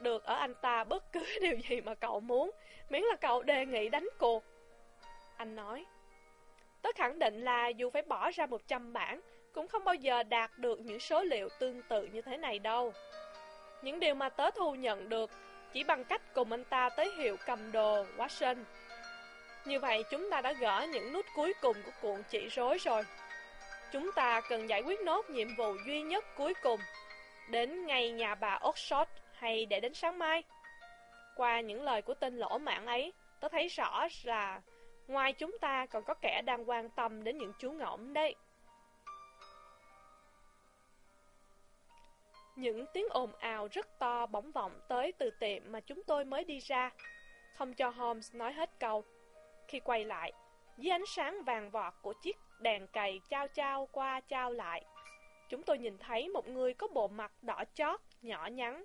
được ở anh ta bất cứ (laughs) điều gì mà cậu muốn, miễn là cậu đề nghị đánh cuộc. Anh nói, tớ khẳng định là dù phải bỏ ra 100 bản, cũng không bao giờ đạt được những số liệu tương tự như thế này đâu. Những điều mà tớ thu nhận được chỉ bằng cách cùng anh ta tới hiệu cầm đồ Watson. Như vậy chúng ta đã gỡ những nút cuối cùng của cuộn chỉ rối rồi. Chúng ta cần giải quyết nốt nhiệm vụ duy nhất cuối cùng, đến ngay nhà bà Oxford hay để đến sáng mai. Qua những lời của tên lỗ mạng ấy, tớ thấy rõ là ngoài chúng ta còn có kẻ đang quan tâm đến những chú ngỗng đấy. Những tiếng ồn ào rất to bỗng vọng tới từ tiệm mà chúng tôi mới đi ra, không cho Holmes nói hết câu. Khi quay lại, dưới ánh sáng vàng vọt của chiếc đèn cày trao trao qua trao lại, chúng tôi nhìn thấy một người có bộ mặt đỏ chót, nhỏ nhắn.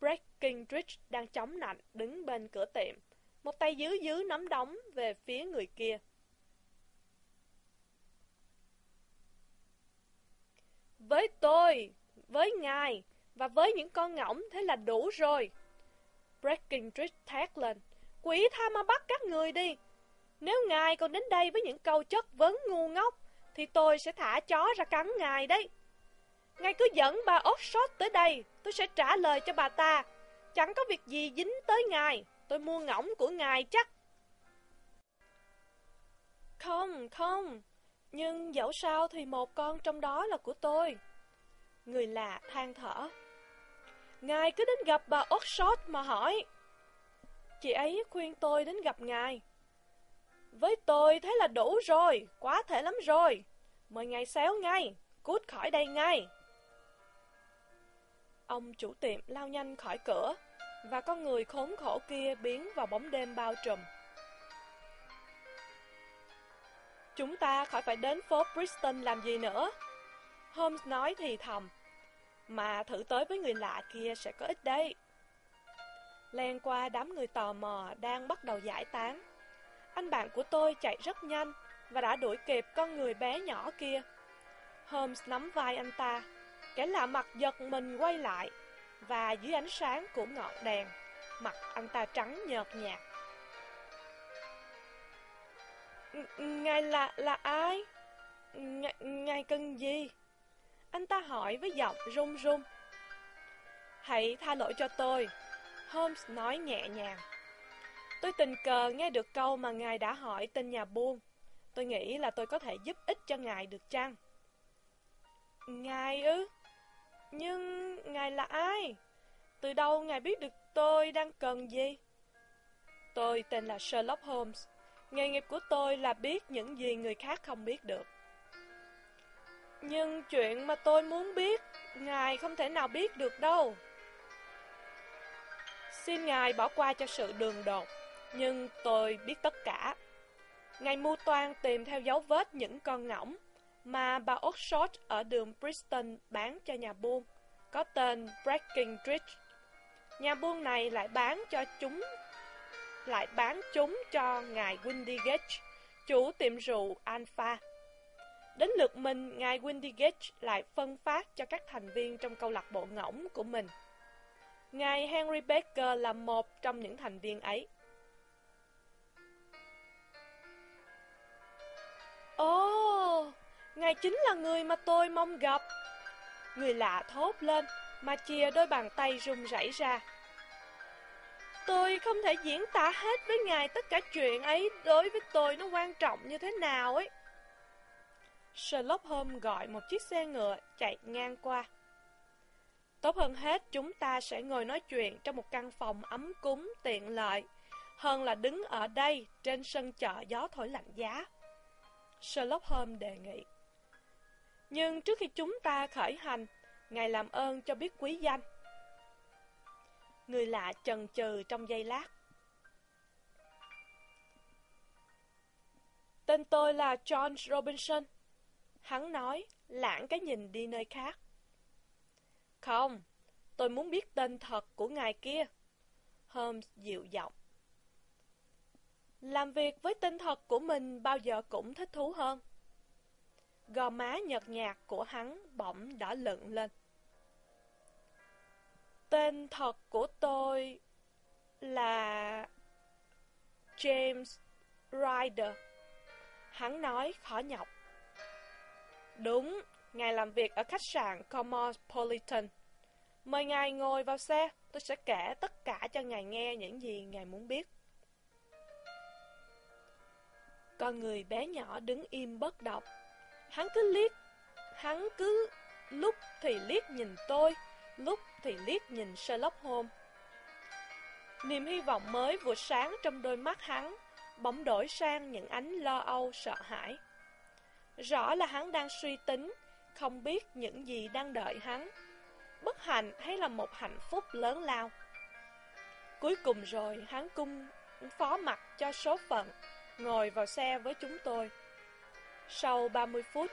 Breckinridge đang chống nạnh đứng bên cửa tiệm, một tay dưới dưới nắm đóng về phía người kia. Với tôi, với ngài và với những con ngỗng thế là đủ rồi. Breckinridge thét lên. Quỷ tha ma bắt các người đi. Nếu ngài còn đến đây với những câu chất vấn ngu ngốc, thì tôi sẽ thả chó ra cắn ngài đấy. Ngài cứ dẫn bà Oxford tới đây, tôi sẽ trả lời cho bà ta. Chẳng có việc gì dính tới ngài, tôi mua ngỗng của ngài chắc. Không, không, nhưng dẫu sao thì một con trong đó là của tôi. Người lạ than thở. Ngài cứ đến gặp bà Oxford mà hỏi. Chị ấy khuyên tôi đến gặp ngài. Với tôi thế là đủ rồi, quá thể lắm rồi. Mời ngài xéo ngay, cút khỏi đây ngay. Ông chủ tiệm lao nhanh khỏi cửa, và con người khốn khổ kia biến vào bóng đêm bao trùm. Chúng ta khỏi phải đến phố Bristol làm gì nữa. Holmes nói thì thầm, mà thử tới với người lạ kia sẽ có ích đấy. Len qua đám người tò mò đang bắt đầu giải tán. Anh bạn của tôi chạy rất nhanh và đã đuổi kịp con người bé nhỏ kia. Holmes nắm vai anh ta, kẻ lạ mặt giật mình quay lại, và dưới ánh sáng của ngọn đèn, mặt anh ta trắng nhợt nhạt. Ngài là, là ai? Ngài, ngài cần gì? Anh ta hỏi với giọng run run. Hãy tha lỗi cho tôi, Holmes nói nhẹ nhàng. Tôi tình cờ nghe được câu mà ngài đã hỏi tên nhà buôn. Tôi nghĩ là tôi có thể giúp ích cho ngài được chăng? Ngài ư? Nhưng ngài là ai? Từ đâu ngài biết được tôi đang cần gì? Tôi tên là Sherlock Holmes. Nghề nghiệp của tôi là biết những gì người khác không biết được. Nhưng chuyện mà tôi muốn biết, ngài không thể nào biết được đâu. Xin ngài bỏ qua cho sự đường đột, nhưng tôi biết tất cả. Ngài mưu toan tìm theo dấu vết những con ngỗng mà bà Oxford ở đường Bristol bán cho nhà buôn, có tên Breckinridge. Nhà buôn này lại bán cho chúng lại bán chúng cho ngài Windigate, chủ tiệm rượu Alpha. Đến lượt mình, ngài Windigate lại phân phát cho các thành viên trong câu lạc bộ ngỗng của mình. Ngài Henry Baker là một trong những thành viên ấy. Ồ, oh, ngài chính là người mà tôi mong gặp. Người lạ thốt lên, mà chia đôi bàn tay run rẩy ra. Tôi không thể diễn tả hết với ngài tất cả chuyện ấy đối với tôi nó quan trọng như thế nào ấy. Sherlock Holmes gọi một chiếc xe ngựa chạy ngang qua. Tốt hơn hết chúng ta sẽ ngồi nói chuyện trong một căn phòng ấm cúng tiện lợi, hơn là đứng ở đây trên sân chợ gió thổi lạnh giá. Sherlock Holmes đề nghị. Nhưng trước khi chúng ta khởi hành, Ngài làm ơn cho biết quý danh. Người lạ chần chừ trong giây lát. Tên tôi là John Robinson. Hắn nói, lãng cái nhìn đi nơi khác. Không, tôi muốn biết tên thật của ngài kia. Holmes dịu giọng. Làm việc với tên thật của mình bao giờ cũng thích thú hơn. Gò má nhợt nhạt của hắn bỗng đỏ lựng lên. Tên thật của tôi là James Ryder. Hắn nói khó nhọc. Đúng, ngài làm việc ở khách sạn Cosmopolitan. Mời ngài ngồi vào xe, tôi sẽ kể tất cả cho ngài nghe những gì ngài muốn biết. Con người bé nhỏ đứng im bất động. Hắn cứ liếc, hắn cứ lúc thì liếc nhìn tôi, lúc thì liếc nhìn Sherlock Holmes. Niềm hy vọng mới vừa sáng trong đôi mắt hắn, bỗng đổi sang những ánh lo âu sợ hãi. Rõ là hắn đang suy tính, không biết những gì đang đợi hắn. Bất hạnh hay là một hạnh phúc lớn lao. Cuối cùng rồi, hắn cung phó mặt cho số phận, ngồi vào xe với chúng tôi. Sau 30 phút,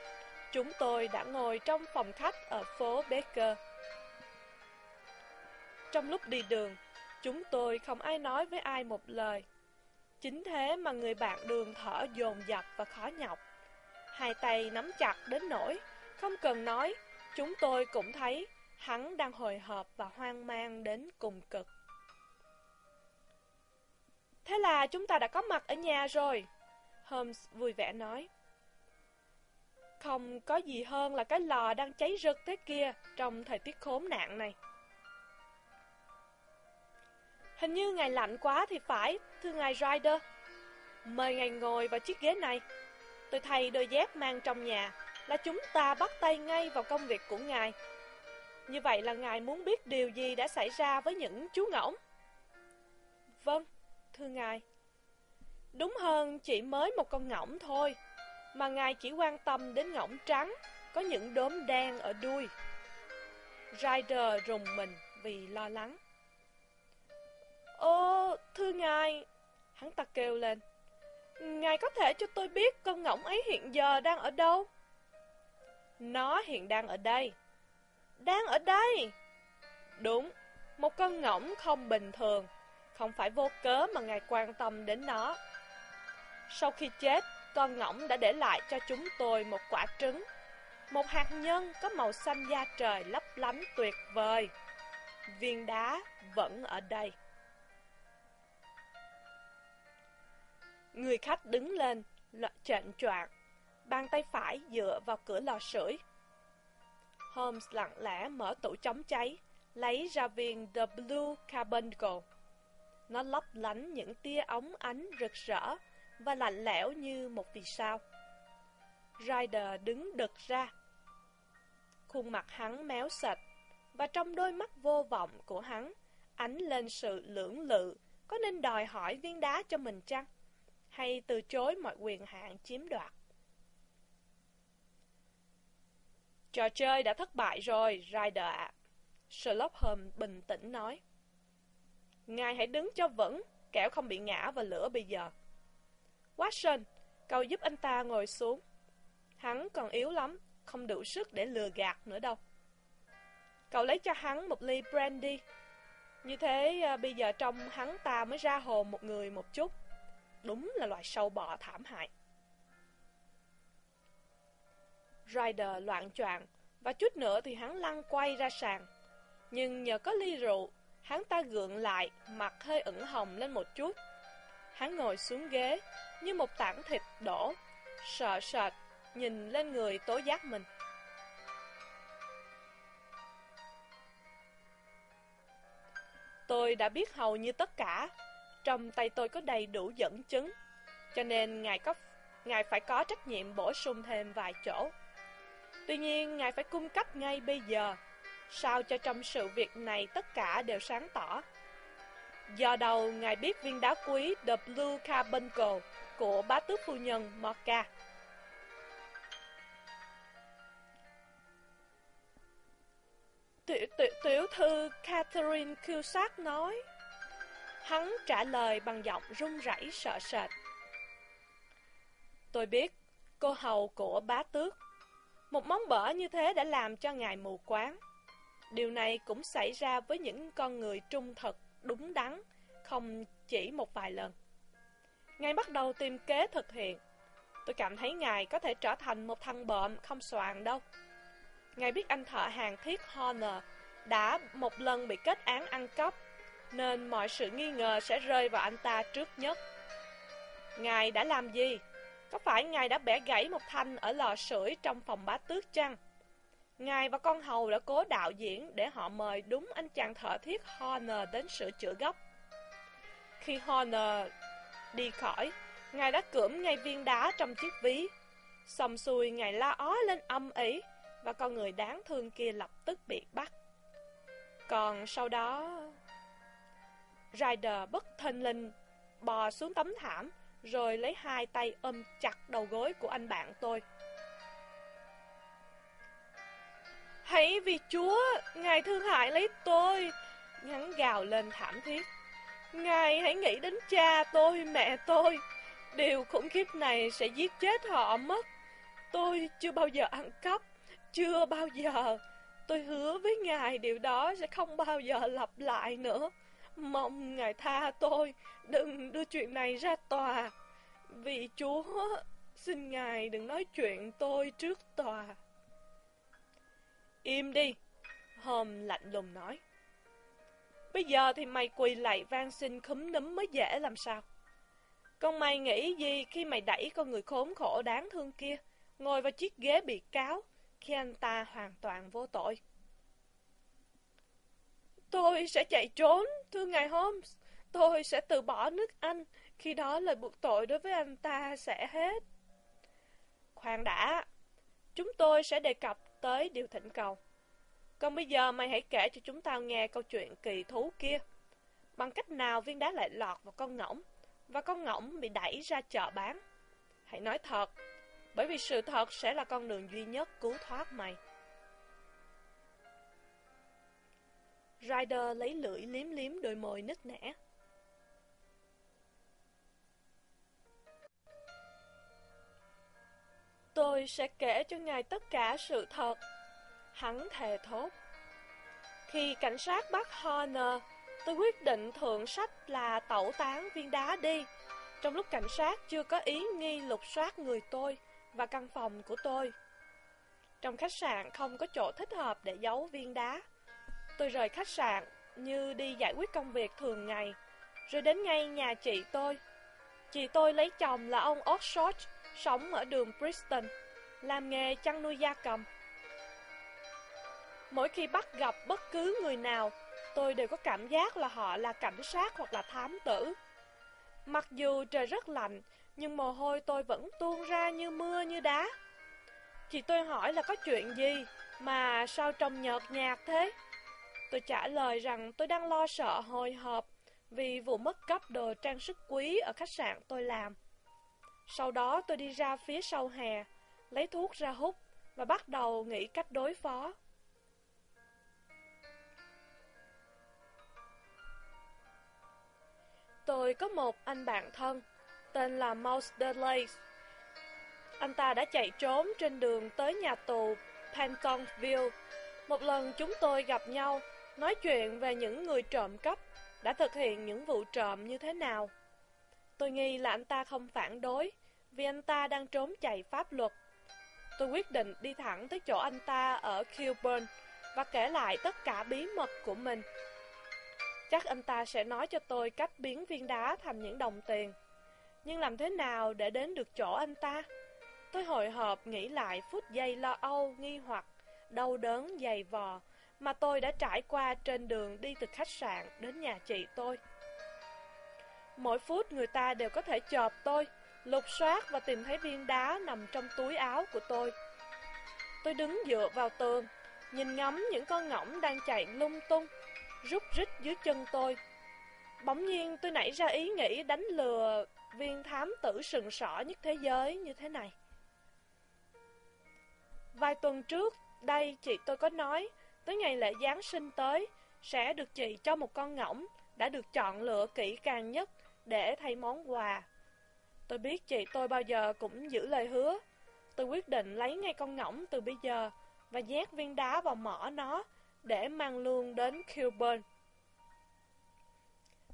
chúng tôi đã ngồi trong phòng khách ở phố Baker. Trong lúc đi đường, chúng tôi không ai nói với ai một lời. Chính thế mà người bạn đường thở dồn dập và khó nhọc. Hai tay nắm chặt đến nỗi, không cần nói, chúng tôi cũng thấy hắn đang hồi hộp và hoang mang đến cùng cực. Thế là chúng ta đã có mặt ở nhà rồi. Holmes vui vẻ nói. Không có gì hơn là cái lò đang cháy rực thế kia trong thời tiết khốn nạn này. Hình như ngài lạnh quá thì phải, thưa ngài Ryder. Mời ngài ngồi vào chiếc ghế này. Tôi thay đôi dép mang trong nhà là chúng ta bắt tay ngay vào công việc của ngài. Như vậy là ngài muốn biết điều gì đã xảy ra với những chú ngỗng? Vâng, thưa ngài. Đúng hơn chỉ mới một con ngỗng thôi, mà ngài chỉ quan tâm đến ngỗng trắng, có những đốm đen ở đuôi. Ryder rùng mình vì lo lắng. Ô, thưa ngài, hắn ta kêu lên. Ngài có thể cho tôi biết con ngỗng ấy hiện giờ đang ở đâu? Nó hiện đang ở đây. Đang ở đây? Đúng, một con ngỗng không bình thường. Không phải vô cớ mà ngài quan tâm đến nó. Sau khi chết, con ngỗng đã để lại cho chúng tôi một quả trứng. Một hạt nhân có màu xanh da trời lấp lánh tuyệt vời. Viên đá vẫn ở đây. Người khách đứng lên, trệnh choạng, bàn tay phải dựa vào cửa lò sưởi. Holmes lặng lẽ mở tủ chống cháy, lấy ra viên The Blue Carbuncle. Nó lấp lánh những tia ống ánh rực rỡ và lạnh lẽo như một vì sao. Ryder đứng đực ra. Khuôn mặt hắn méo sạch, và trong đôi mắt vô vọng của hắn ánh lên sự lưỡng lự có nên đòi hỏi viên đá cho mình chăng? Hay từ chối mọi quyền hạn chiếm đoạt? Trò chơi đã thất bại rồi, Ryder ạ. Sherlock Holmes bình tĩnh nói. Ngài hãy đứng cho vững, kẻo không bị ngã vào lửa bây giờ. Watson, cậu giúp anh ta ngồi xuống. Hắn còn yếu lắm, không đủ sức để lừa gạt nữa đâu. Cậu lấy cho hắn một ly brandy. Như thế à, bây giờ trong hắn ta mới ra hồn một người một chút. Đúng là loài sâu bọ thảm hại. Ryder loạn choạng và chút nữa thì hắn lăn quay ra sàn. Nhưng nhờ có ly rượu, hắn ta gượng lại, mặt hơi ửng hồng lên một chút. Hắn ngồi xuống ghế như một tảng thịt đổ, sợ sệt, nhìn lên người tố giác mình. Tôi đã biết hầu như tất cả, trong tay tôi có đầy đủ dẫn chứng, cho nên ngài có ngài phải có trách nhiệm bổ sung thêm vài chỗ. Tuy nhiên, ngài phải cung cấp ngay bây giờ, sao cho trong sự việc này tất cả đều sáng tỏ. Do đầu, ngài biết viên đá quý The Blue Carbuncle của bá tước phu nhân Mocha. Tiểu, tiểu, tiểu thư Catherine Cusack nói. Hắn trả lời bằng giọng run rẩy sợ sệt. Tôi biết, cô hầu của bá tước. Một món bở như thế đã làm cho ngài mù quáng. Điều này cũng xảy ra với những con người trung thực, đúng đắn, không chỉ một vài lần. Ngài bắt đầu tìm kế thực hiện. Tôi cảm thấy ngài có thể trở thành một thằng bợm không soàn đâu. Ngài biết anh thợ hàng thiết Horner đã một lần bị kết án ăn cắp, nên mọi sự nghi ngờ sẽ rơi vào anh ta trước nhất. Ngài đã làm gì? Có phải ngài đã bẻ gãy một thanh ở lò sưởi trong phòng bá tước chăng? Ngài và con hầu đã cố đạo diễn để họ mời đúng anh chàng thợ thiết Horner đến sửa chữa gốc. Khi Horner đi khỏi, ngài đã cưỡng ngay viên đá trong chiếc ví. Xong xuôi ngài la ó lên âm ý, và con người đáng thương kia lập tức bị bắt. Còn sau đó... Ryder bất thình linh bò xuống tấm thảm, rồi lấy hai tay ôm chặt đầu gối của anh bạn tôi. Hãy vì Chúa, Ngài thương hại lấy tôi, ngắn gào lên thảm thiết. Ngài hãy nghĩ đến cha tôi, mẹ tôi. Điều khủng khiếp này sẽ giết chết họ mất. Tôi chưa bao giờ ăn cắp, chưa bao giờ. Tôi hứa với Ngài điều đó sẽ không bao giờ lặp lại nữa. Mong Ngài tha tôi, đừng đưa chuyện này ra tòa. Vì Chúa, xin Ngài đừng nói chuyện tôi trước tòa. Im đi, Hôm lạnh lùng nói. Bây giờ thì mày quỳ lại van xin khúm núm mới dễ làm sao? Con mày nghĩ gì khi mày đẩy con người khốn khổ đáng thương kia, ngồi vào chiếc ghế bị cáo, khi anh ta hoàn toàn vô tội? Tôi sẽ chạy trốn, thưa ngài Holmes. Tôi sẽ từ bỏ nước Anh, khi đó lời buộc tội đối với anh ta sẽ hết. Khoan đã, chúng tôi sẽ đề cập tới điều thỉnh cầu. Còn bây giờ mày hãy kể cho chúng tao nghe câu chuyện kỳ thú kia. Bằng cách nào viên đá lại lọt vào con ngỗng, và con ngỗng bị đẩy ra chợ bán. Hãy nói thật, bởi vì sự thật sẽ là con đường duy nhất cứu thoát mày. Ryder lấy lưỡi liếm liếm đôi môi nứt nẻ. Tôi sẽ kể cho ngài tất cả sự thật. Hắn thề thốt. Khi cảnh sát bắt Horner, tôi quyết định thượng sách là tẩu tán viên đá đi. Trong lúc cảnh sát chưa có ý nghi lục soát người tôi và căn phòng của tôi. Trong khách sạn không có chỗ thích hợp để giấu viên đá. Tôi rời khách sạn như đi giải quyết công việc thường ngày, rồi đến ngay nhà chị tôi. Chị tôi lấy chồng là ông Oxford, sống ở đường Bristol, làm nghề chăn nuôi gia cầm. Mỗi khi bắt gặp bất cứ người nào, tôi đều có cảm giác là họ là cảnh sát hoặc là thám tử. Mặc dù trời rất lạnh, nhưng mồ hôi tôi vẫn tuôn ra như mưa như đá. Chị tôi hỏi là có chuyện gì, mà sao trông nhợt nhạt thế? Tôi trả lời rằng tôi đang lo sợ hồi hộp vì vụ mất cắp đồ trang sức quý ở khách sạn tôi làm. Sau đó tôi đi ra phía sau hè, lấy thuốc ra hút và bắt đầu nghĩ cách đối phó. Tôi có một anh bạn thân, tên là Mouse Dudley. Anh ta đã chạy trốn trên đường tới nhà tù Pentonville. Một lần chúng tôi gặp nhau, nói chuyện về những người trộm cắp đã thực hiện những vụ trộm như thế nào. Tôi nghi là anh ta không phản đối, vì anh ta đang trốn chạy pháp luật. Tôi quyết định đi thẳng tới chỗ anh ta ở Kilburn và kể lại tất cả bí mật của mình. Chắc anh ta sẽ nói cho tôi cách biến viên đá thành những đồng tiền. Nhưng làm thế nào để đến được chỗ anh ta? Tôi hồi hộp nghĩ lại phút giây lo âu, nghi hoặc, đau đớn, dày vò mà tôi đã trải qua trên đường đi từ khách sạn đến nhà chị tôi. Mỗi phút người ta đều có thể chộp tôi, lục soát và tìm thấy viên đá nằm trong túi áo của tôi. Tôi đứng dựa vào tường, nhìn ngắm những con ngỗng đang chạy lung tung, rút rít dưới chân tôi. Bỗng nhiên tôi nảy ra ý nghĩ đánh lừa viên thám tử sừng sỏ nhất thế giới như thế này. Vài tuần trước, đây chị tôi có nói, tới ngày lễ Giáng sinh tới, sẽ được chị cho một con ngỗng đã được chọn lựa kỹ càng nhất để thay món quà. Tôi biết chị tôi bao giờ cũng giữ lời hứa. Tôi quyết định lấy ngay con ngỗng từ bây giờ và nhét viên đá vào mỏ nó để mang luôn đến Kilburn.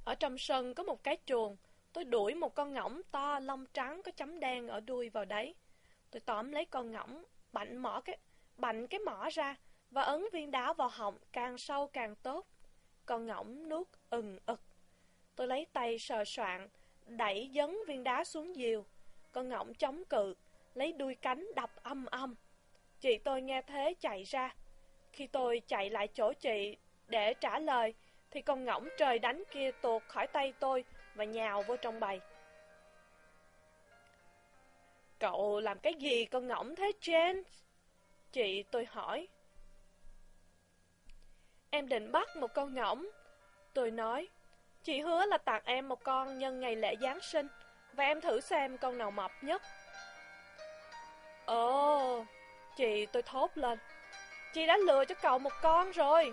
Ở trong sân có một cái chuồng, tôi đuổi một con ngỗng to lông trắng có chấm đen ở đuôi vào đấy. Tôi tóm lấy con ngỗng, bạnh mỏ cái bạnh cái mỏ ra và ấn viên đá vào họng càng sâu càng tốt. Con ngỗng nuốt ừng ực. Tôi lấy tay sờ soạn, đẩy dấn viên đá xuống diều. Con ngỗng chống cự, lấy đuôi cánh đập âm âm. Chị tôi nghe thế chạy ra. Khi tôi chạy lại chỗ chị để trả lời, thì con ngỗng trời đánh kia tuột khỏi tay tôi và nhào vô trong bầy. Cậu làm cái gì con ngỗng thế James? Chị tôi hỏi. Em định bắt một con ngỗng. Tôi nói, chị hứa là tặng em một con nhân ngày lễ Giáng sinh, và em thử xem con nào mập nhất. Ồ, chị tôi thốt lên. Chị đã lừa cho cậu một con rồi.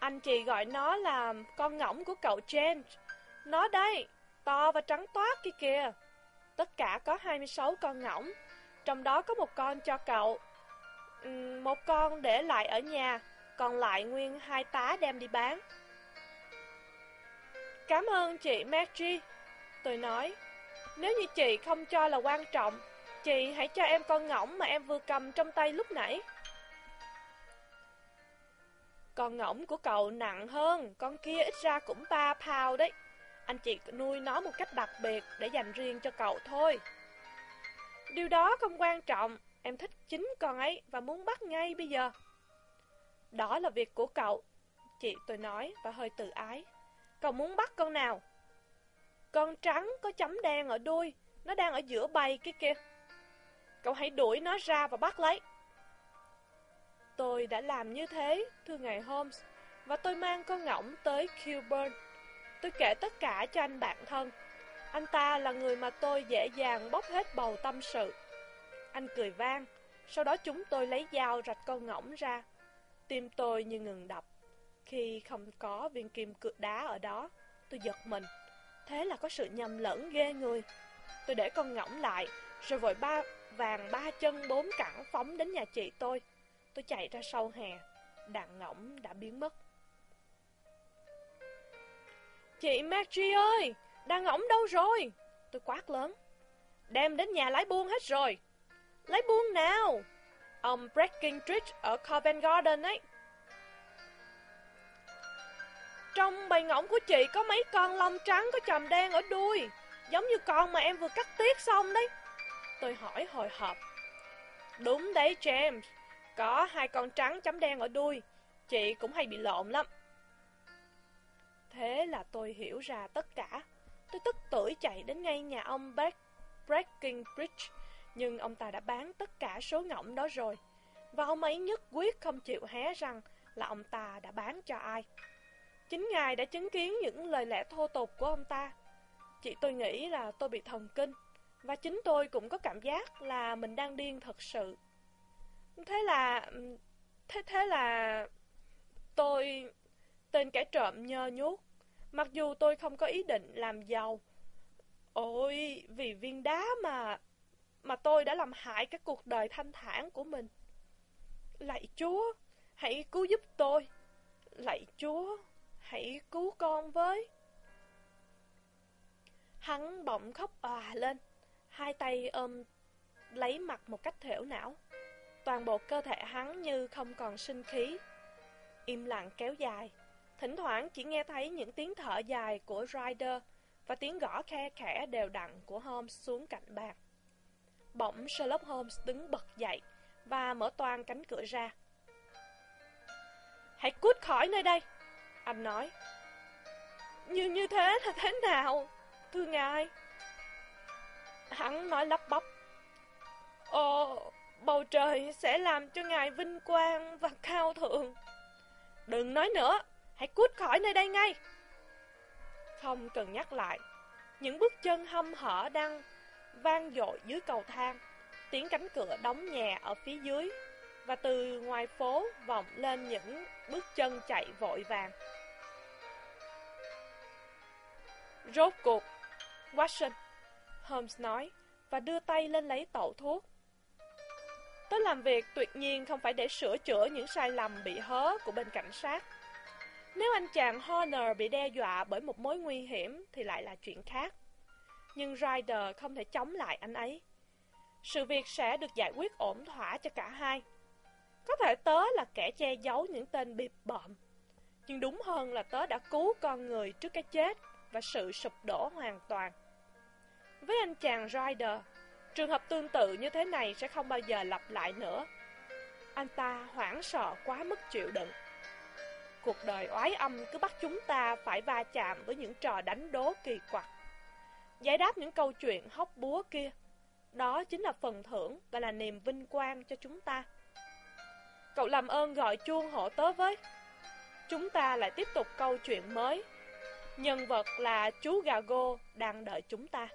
Anh chị gọi nó là con ngỗng của cậu James. Nó đây, to và trắng toát kia kìa. Tất cả có 26 con ngỗng, trong đó có một con cho cậu. Một con để lại ở nhà, còn lại nguyên hai tá đem đi bán. Cảm ơn chị Maggie, tôi nói. Nếu như chị không cho là quan trọng, chị hãy cho em con ngỗng mà em vừa cầm trong tay lúc nãy. Con ngỗng của cậu nặng hơn, con kia ít ra cũng 3 pound đấy. Anh chị nuôi nó một cách đặc biệt để dành riêng cho cậu thôi. Điều đó không quan trọng, em thích chính con ấy và muốn bắt ngay bây giờ. Đó là việc của cậu, chị tôi nói và hơi tự ái. Cậu muốn bắt con nào? Con trắng có chấm đen ở đuôi, nó đang ở giữa bầy kia kia. Cậu hãy đuổi nó ra và bắt lấy. Tôi đã làm như thế, thưa ngài Holmes, và tôi mang con ngỗng tới Kilburn. Tôi kể tất cả cho anh bạn thân. Anh ta là người mà tôi dễ dàng bóc hết bầu tâm sự. Anh cười vang, sau đó chúng tôi lấy dao rạch con ngỗng ra. Tim tôi như ngừng đập. Khi không có viên kim cự đá ở đó, tôi giật mình. Thế là có sự nhầm lẫn ghê người. Tôi để con ngỗng lại, rồi vội ba vàng ba chân bốn cẳng phóng đến nhà chị tôi. Tôi chạy ra sau hè, đàn ngỗng đã biến mất. Chị Maggie ơi, đàn ngỗng đâu rồi? Tôi quát lớn. Đem đến nhà lái buôn hết rồi. Lái buôn nào? Ông Breckinridge ở Covent Garden ấy. Trong bầy ngỗng của chị có mấy con lông trắng có chòm đen ở đuôi, giống như con mà em vừa cắt tiết xong đấy. Tôi hỏi hồi hộp. Đúng đấy James, có hai con trắng chấm đen ở đuôi, chị cũng hay bị lộn lắm. Thế là tôi hiểu ra tất cả. Tôi tức tưởi chạy đến ngay nhà ông Breckinridge, nhưng ông ta đã bán tất cả số ngỗng đó rồi. Và ông ấy nhất quyết không chịu hé rằng là ông ta đã bán cho ai. Chính ngài đã chứng kiến những lời lẽ thô tục của ông ta. Chị tôi nghĩ là tôi bị thần kinh, và chính tôi cũng có cảm giác là mình đang điên thật sự. Thế là... Thế thế là... Tôi... Tên kẻ trộm nhơ nhuốc. Mặc dù tôi không có ý định làm giàu. Ôi, vì viên đá mà... Mà tôi đã làm hại cái cuộc đời thanh thản của mình. Lạy Chúa, hãy cứu giúp tôi. Lạy Chúa, hãy cứu con với. Hắn bỗng khóc òa lên, hai tay ôm lấy mặt một cách thểu não. Toàn bộ cơ thể hắn như không còn sinh khí. Im lặng kéo dài, thỉnh thoảng chỉ nghe thấy những tiếng thở dài của Ryder và tiếng gõ khe khẽ đều đặn của Holmes xuống cạnh bàn. Bỗng Sherlock Holmes đứng bật dậy và mở toàn cánh cửa ra. Hãy cút khỏi nơi đây, anh nói. Như như thế là thế nào, thưa ngài? Hắn nói lắp bắp. Ồ, bầu trời sẽ làm cho ngài vinh quang và cao thượng. Đừng nói nữa, hãy cút khỏi nơi đây ngay. Không cần nhắc lại, những bước chân hâm hở đang vang dội dưới cầu thang, tiếng cánh cửa đóng nhẹ ở phía dưới, và từ ngoài phố vọng lên những bước chân chạy vội vàng. Rốt cuộc, Watson, Holmes nói, và đưa tay lên lấy tẩu thuốc. tôi làm việc tuyệt nhiên không phải để sửa chữa những sai lầm bị hớ của bên cảnh sát. Nếu anh chàng Horner bị đe dọa bởi một mối nguy hiểm thì lại là chuyện khác. Nhưng Ryder không thể chống lại anh ấy. Sự việc sẽ được giải quyết ổn thỏa cho cả hai. Có thể tớ là kẻ che giấu những tên bịp bợm. Nhưng đúng hơn là tớ đã cứu con người trước cái chết và sự sụp đổ hoàn toàn. Với anh chàng Ryder, trường hợp tương tự như thế này sẽ không bao giờ lặp lại nữa. Anh ta hoảng sợ quá mức chịu đựng. Cuộc đời oái âm cứ bắt chúng ta phải va chạm với những trò đánh đố kỳ quặc. Giải đáp những câu chuyện hóc búa kia, đó chính là phần thưởng và là niềm vinh quang cho chúng ta. Cậu làm ơn gọi chuông hộ tớ với. Chúng ta lại tiếp tục câu chuyện mới. Nhân vật là chú Gago đang đợi chúng ta.